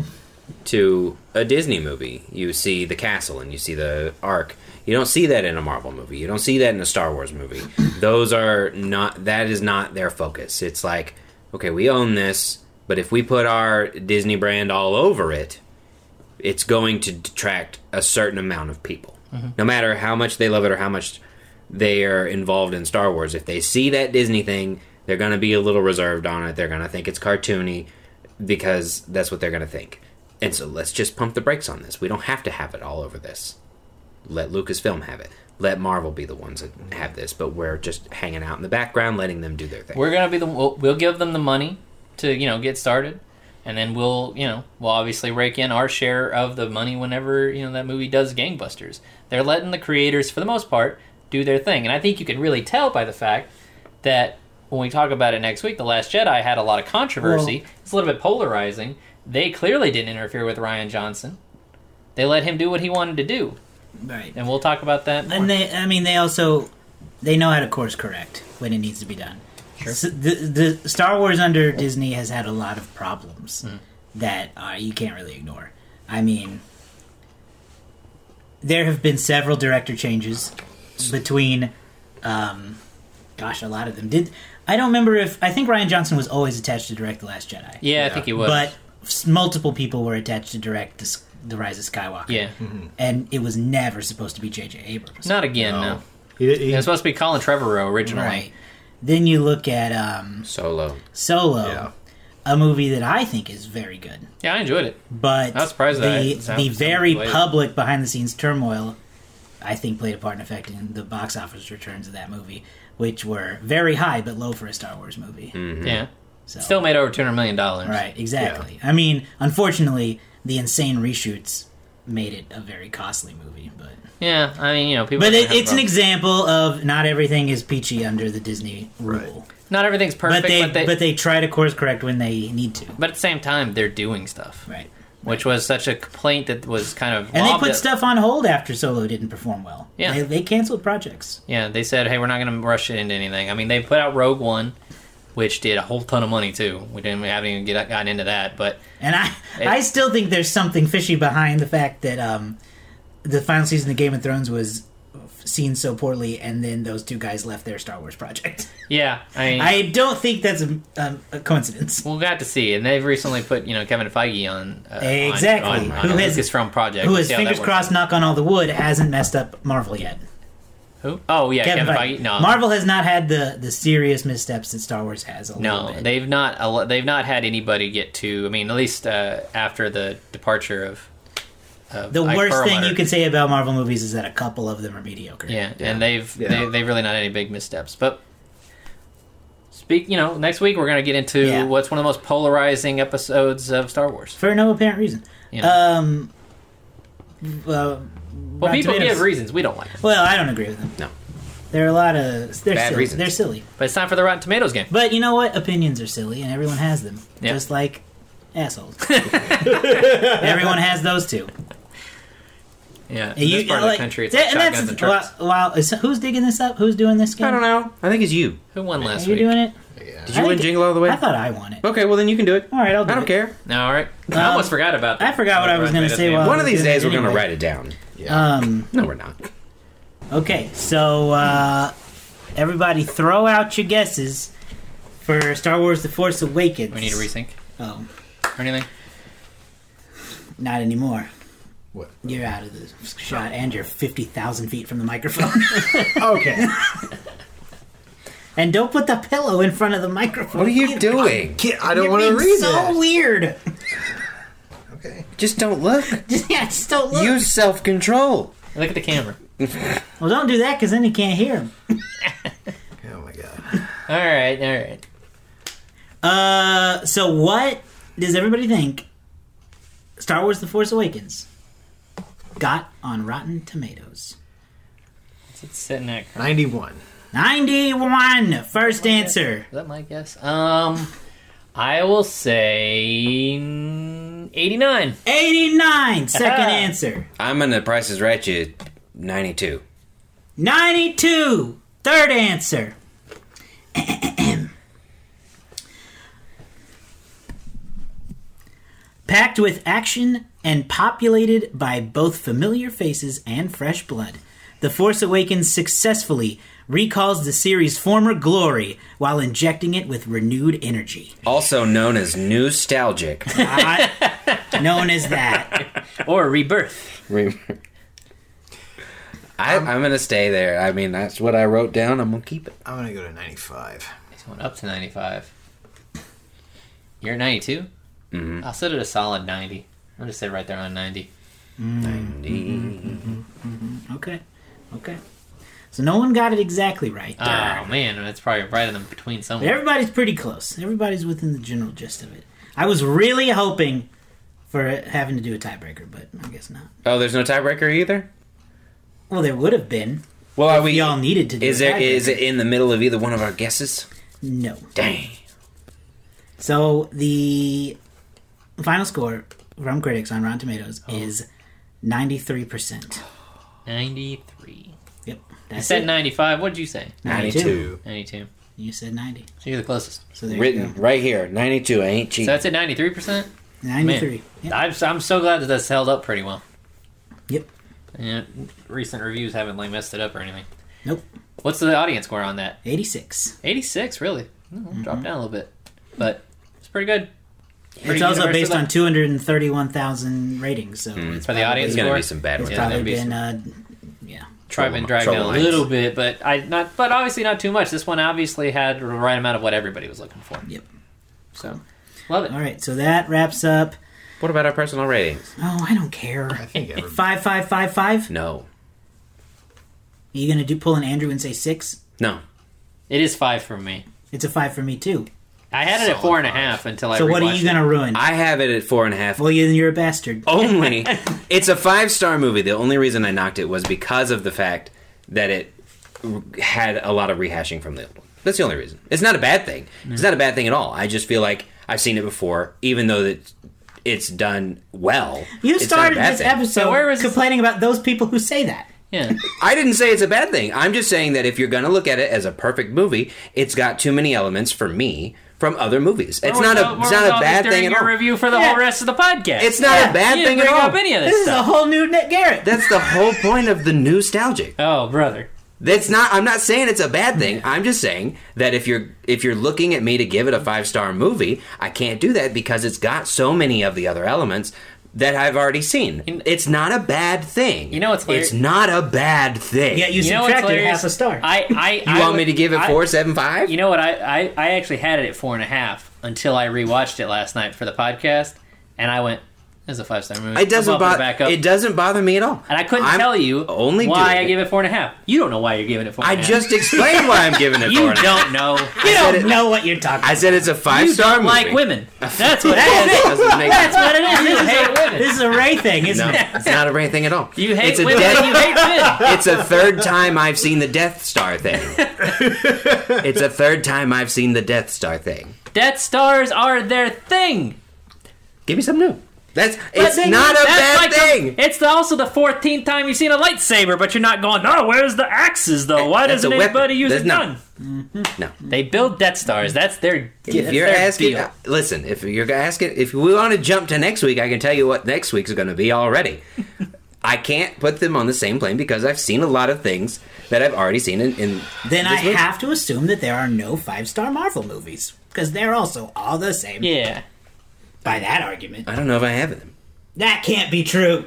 to a Disney movie, you see the castle and you see the ark. You don't see that in a Marvel movie. You don't see that in a Star Wars movie. Those are not. That is not their focus. It's like, okay, we own this, but if we put our Disney brand all over it, it's going to detract a certain amount of people. Mm-hmm. No matter how much they love it or how much they are involved in Star Wars, if they see that Disney thing, they're going to be a little reserved on it. They're going to think it's cartoony because that's what they're going to think. And so let's just pump the brakes on this. We don't have to have it all over this. Let Lucasfilm have it. let Marvel be the ones that have this, but we're just hanging out in the background, letting them do their thing. We're gonna be the we'll, we'll give them the money to you know get started, and then we'll you know we'll obviously rake in our share of the money whenever you know that movie does gangbusters. They're letting the creators, for the most part, do their thing, and I think you can really tell by the fact that when we talk about it next week, The Last Jedi had a lot of controversy. Well- it's a little bit polarizing. They clearly didn't interfere with Rian Johnson. They let him do what he wanted to do, Right. and we'll talk about that. More. And they, I mean, they also they know how to course correct when it needs to be done. Sure. So the, the Star Wars under Disney has had a lot of problems Hmm. that uh, you can't really ignore. I mean, there have been several director changes between, um, gosh, a lot of them did. I don't remember if I think Rian Johnson was always attached to direct the Last Jedi. yeah, I think he was. But multiple people were attached to direct the, the Rise of Skywalker. yeah, and it was never supposed to be J.J. Abrams. not again. No. No, He, he, it was supposed to be Colin Trevorrow originally. Right. Then you look at um, Solo. Solo, Yeah. a movie that I think is very good, Yeah, I enjoyed it. but Not was surprised that the it sound- the sounded very delayed. public behind the scenes turmoil, I think, played a part in affecting the box office returns of that movie, which were very high but low for a Star Wars movie. Yeah, So, still made over two hundred million dollars. right, exactly. I mean, unfortunately, the insane reshoots made it a very costly movie, but. Yeah, I mean, you know, people. But it, it's an example of not everything is peachy under the Disney rule. Right. Not everything's perfect, but they, but they, but they try to course correct when they need to. but at the same time, they're doing stuff, Right. which was such a complaint that was kind of. And they put at- stuff on hold after Solo didn't perform well. Yeah. They, they canceled projects. Yeah, they said, "Hey, we're not going to rush it into anything." I mean, they put out Rogue One, which did a whole ton of money too. We didn't we haven't even get gotten into that, but And I It- I still think there's something fishy behind the fact that um, the final season of Game of Thrones was seen so poorly, and then those two guys left their Star Wars project. yeah, I mean, I don't think that's a, um, a coincidence. we'll have to see. And they've recently put you know Kevin Feige on uh, Exactly. on, on, Who on has- Lucasfilm project. Who has see how that fingers crossed, knock on all the wood, hasn't messed up Marvel yet. Who? Oh yeah, Kevin, Kevin Feige. Feige. No, Marvel has not had the the serious missteps that Star Wars has. A No, bit. they've not. They've not had anybody get to. I mean, at least uh, after the departure of. of The Ike worst thing you can say about Marvel movies is that a couple of them are mediocre. Yeah, Yeah. and they've Yeah. they, they've really not had any big missteps. But speak, you know, next week we're gonna get into Yeah. what's one of the most polarizing episodes of Star Wars. For no apparent reason. You know? Um. Uh, well, people Tomatoes- give reasons. We don't like them. Well, I don't agree with them. No. There are a lot of they're Bad silly. reasons. They're silly. But it's time for the Rotten Tomatoes game. But you know what? Opinions are silly, and everyone has them. Yeah. Just like assholes. everyone has those too. Yeah, in you- this part of like- the country, it's that- like and shotguns and that's trucks. while, while is, who's digging this up? Who's doing this game? I don't know. I think it's you. Who won Are last you week? doing it? yeah. Did you I win Jingle All the Way? I thought I won it. Okay, well then you can do it. All right, I'll do I don't it. care. No, all right. I Um, almost forgot about that. I forgot what I was gonna say while- One of these doing it days we're gonna anyway. write it down. Yeah. Um. No, we're not. Okay, so uh, everybody throw out your guesses for Star Wars: The Force Awakens. we need to rethink. Oh, or anything. not anymore. What? You're out of the shot, and you're fifty thousand feet from the microphone. Okay. and don't put the pillow in front of the microphone. What are you doing? Kid, I don't want to being read so that. weird. Okay. Just don't look. Just, yeah, just don't look. Use self control. Look at the camera. well, don't do that because then you can't hear him. Oh my god. All right, all right. Uh, so what does everybody think? Star Wars: The Force Awakens got on Rotten Tomatoes. What's it sitting at? Ninety-one. Ninety-one. First answer. Is that my guess? Um, I will say mm, eighty-nine. 89. Second answer. I'm gonna Price is Right you 92. 92. Third answer. Packed with action and populated by both familiar faces and fresh blood, The Force Awakens successfully recalls the series' former glory while injecting it with renewed energy. Also known as nostalgic. Not known as that. Or rebirth. I, I'm gonna stay there. I mean, that's what I wrote down. I'm gonna keep it. I'm gonna go to ninety-five. He's went up to ninety-five. You're at ninety-two. Mhm. I'll set it a solid ninety. I'll just say right there on ninety. Mm-hmm. Ninety. Okay. Okay. So no one got it exactly right. Oh man, it's probably right in the between But somewhere. everybody's pretty close. Everybody's within the general gist of it. I was really hoping for having to do a tiebreaker, but I guess not. Oh, there's no tiebreaker either. Well, there would have been. Well, are if we? y'all needed to do Is a there? Is it in the middle of either one of our guesses? No. Dang. So the final score from critics on Rotten Tomatoes Oh. is ninety-three percent. Ninety-three. Yep, I that's said it. ninety-five. What did you say? 92. Ninety-two. You said ninety. So you're the closest. So there Written you go. right here, 92. I ain't So cheating. that's at ninety-three percent. Ninety-three. Yep. I'm, I'm so glad that that's held up pretty well. Yep. Yeah, recent reviews haven't like messed it up or anything. Nope. What's the audience score on that? Eighty-six. Eighty-six, really? Hmm, Dropped mm-hmm. down a little bit, but it's pretty good. Pretty It's also universal based on two hundred and thirty-one thousand ratings. So hmm. it's for the audience There's gonna score. be some bad It's ones. Yeah, probably that'd be been, uh, yeah. Try and dragged Trouble down a little bit, but I not, but obviously not too much. This one obviously had the right amount of what everybody was looking for. Yep. So, love it. All right, so that wraps up. What about our personal ratings? Oh, I don't care. I think everybody. Five, five, five, five. No. Are you gonna do pull an Andrew and say six? No. It is five for me. It's a five for me too. I had it at four and a half four and a five. until I. So what are you gonna ruin? I have it at four and a half. well, you, you're a bastard. Only. it's a five star movie. The only reason I knocked it was because of the fact that it had a lot of rehashing from the old one. That's the only reason. It's not a bad thing. It's not a bad thing at all. I just feel like I've seen it before, even though that it's done well. You it's not a started this thing. episode So where was this- complaining about those people who say that. Yeah. I didn't say it's a bad thing. I'm just saying that if you're going to look at it as a perfect movie, it's got too many elements for me from other movies. It's not a it's not a bad thing during at your all. review for the Yeah. whole rest of the podcast. It's not a bad you thing didn't at bring all. up any of this, This is a stuff. whole new Nick Garrett. That's the whole point of the nostalgic. oh, brother. That's not. I'm not saying it's a bad thing. I'm just saying that if you're if you're looking at me to give it a five star movie, I can't do that because it's got so many of the other elements that I've already seen. It's not a bad thing. You know what's hilarious? It's not a bad thing. yeah, you, You know what's subtracted hilarious? half a star. I, I, you I want would- me to give it I- four seven five? You know what? I, I, I actually had it at four and a half until I rewatched it last night for the podcast, and I went, "This is a five star movie." it doesn't bother. it back up. It doesn't bother me at all. and I couldn't I'm tell you only why I gave it four and a half. You don't know why you're giving it four. I and a half. just explained why I'm giving it you four and a half. don't know. you don't it- know what you're talking I said it's a five You star don't movie. like women. That's what That it is. That's what it is. You This is, a, women. this is a Rey thing, isn't No, it? it's not a great thing at all. You hate it's a women. dead- You hate men. it's a third time I've seen the Death Star thing. it's a third time I've seen the Death Star thing. Death stars are their thing. Give me some new. That's it's then not a bad like the- thing. it's the, also the fourteenth time you've seen a lightsaber, but you're not going. No, where's the axes though? Why That's doesn't anybody use There's a no- gun? no. They build Death Stars. That's their. If that's you're their asking, deal. uh, listen. If you're asking, if we want to jump to next week, I can tell you what next week's going to be already. I can't put them on the same plane because I've seen a lot of things that I've already seen in. in Then I movie. have to assume that there are no five star Marvel movies because they're also all the same. yeah. By that argument, I don't know if I have them. that can't be true.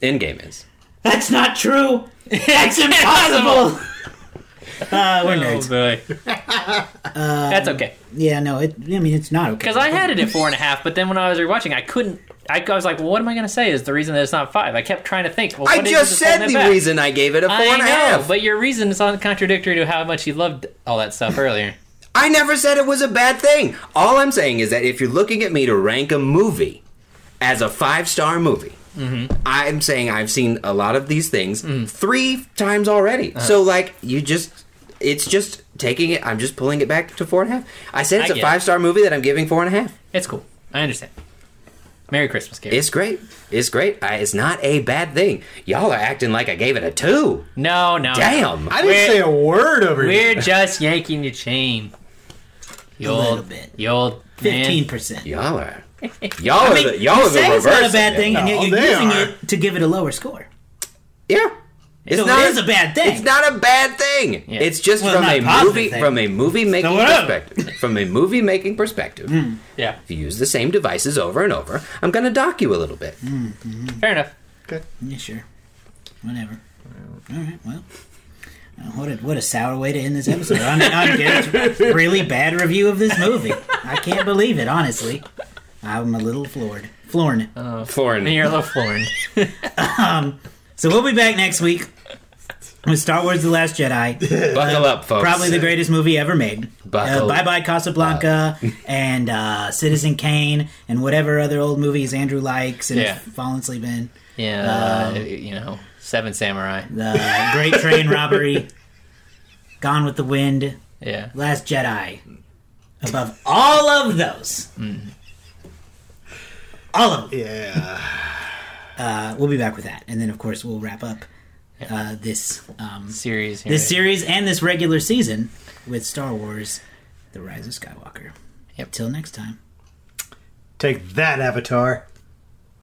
Endgame is. That's not true. That's impossible. Uh, we're nerds. Oh nerds. boy. That's okay. Yeah, no, it. I mean, it's not okay. Because I had it at four and a half, but then when I was rewatching, I couldn't. I, I was like, well, what am I going to say is the reason that it's not five? I kept trying to think. Well, I what is just said the back? reason I gave it a four I and a know, half. but your reason is contradictory to how much you loved all that stuff earlier. I never said it was a bad thing. All I'm saying is that if you're looking at me to rank a movie as a five star movie, Mm-hmm. I'm saying I've seen a lot of these things Mm. three times already. Uh-huh. So, like, you just. It's just taking it. I'm just pulling it back to four and a half. I said it's I a five star movie that I'm giving four and a half. It's cool. I understand. Merry Christmas, Gary. It's great. It's great. I, it's not a bad thing. Y'all are acting like I gave it a two. no, no. Damn. I didn't We're- say a word over here. We're just yanking your chain. You A little bit. You old fifteen percent. Y'all are. Y'all I are the, y'all you are the say reverse. it's not a bad thing, and yet you're using are. it to give it a lower score. Yeah. It's So not it is a bad thing. It's not a bad thing. Yeah. It's just Well, from a a movie thing. from a movie making whatever. perspective. from a movie making perspective. Hmm. Yeah, If you use the same devices over and over, I'm going to dock you a little bit. Hmm, hmm. fair enough. Good. Yeah, sure. Whatever. All right. Well, what a what a sour way to end this episode. On, on Garrett's really bad review of this movie. I can't believe it. Honestly, I'm a little floored. Floored. Florin. And you're a little floored. So we'll be back next week with Star Wars: The Last Jedi. Buckle up, folks. Probably the greatest movie ever made. Buckle Uh, bye bye Casablanca and uh, Citizen Kane and whatever other old movies Andrew likes and Yeah. has fallen asleep in. Yeah, uh, you know, Seven Samurai. The Great Train Robbery, Gone with the Wind, Yeah. Last Jedi. Above all of those, all of them. Yeah. Uh, we'll be back with that, and then of course we'll wrap up uh, this um, Series. here. this series and this regular season with Star Wars: The Rise of Skywalker. Yep. Till next time. Take that, Avatar.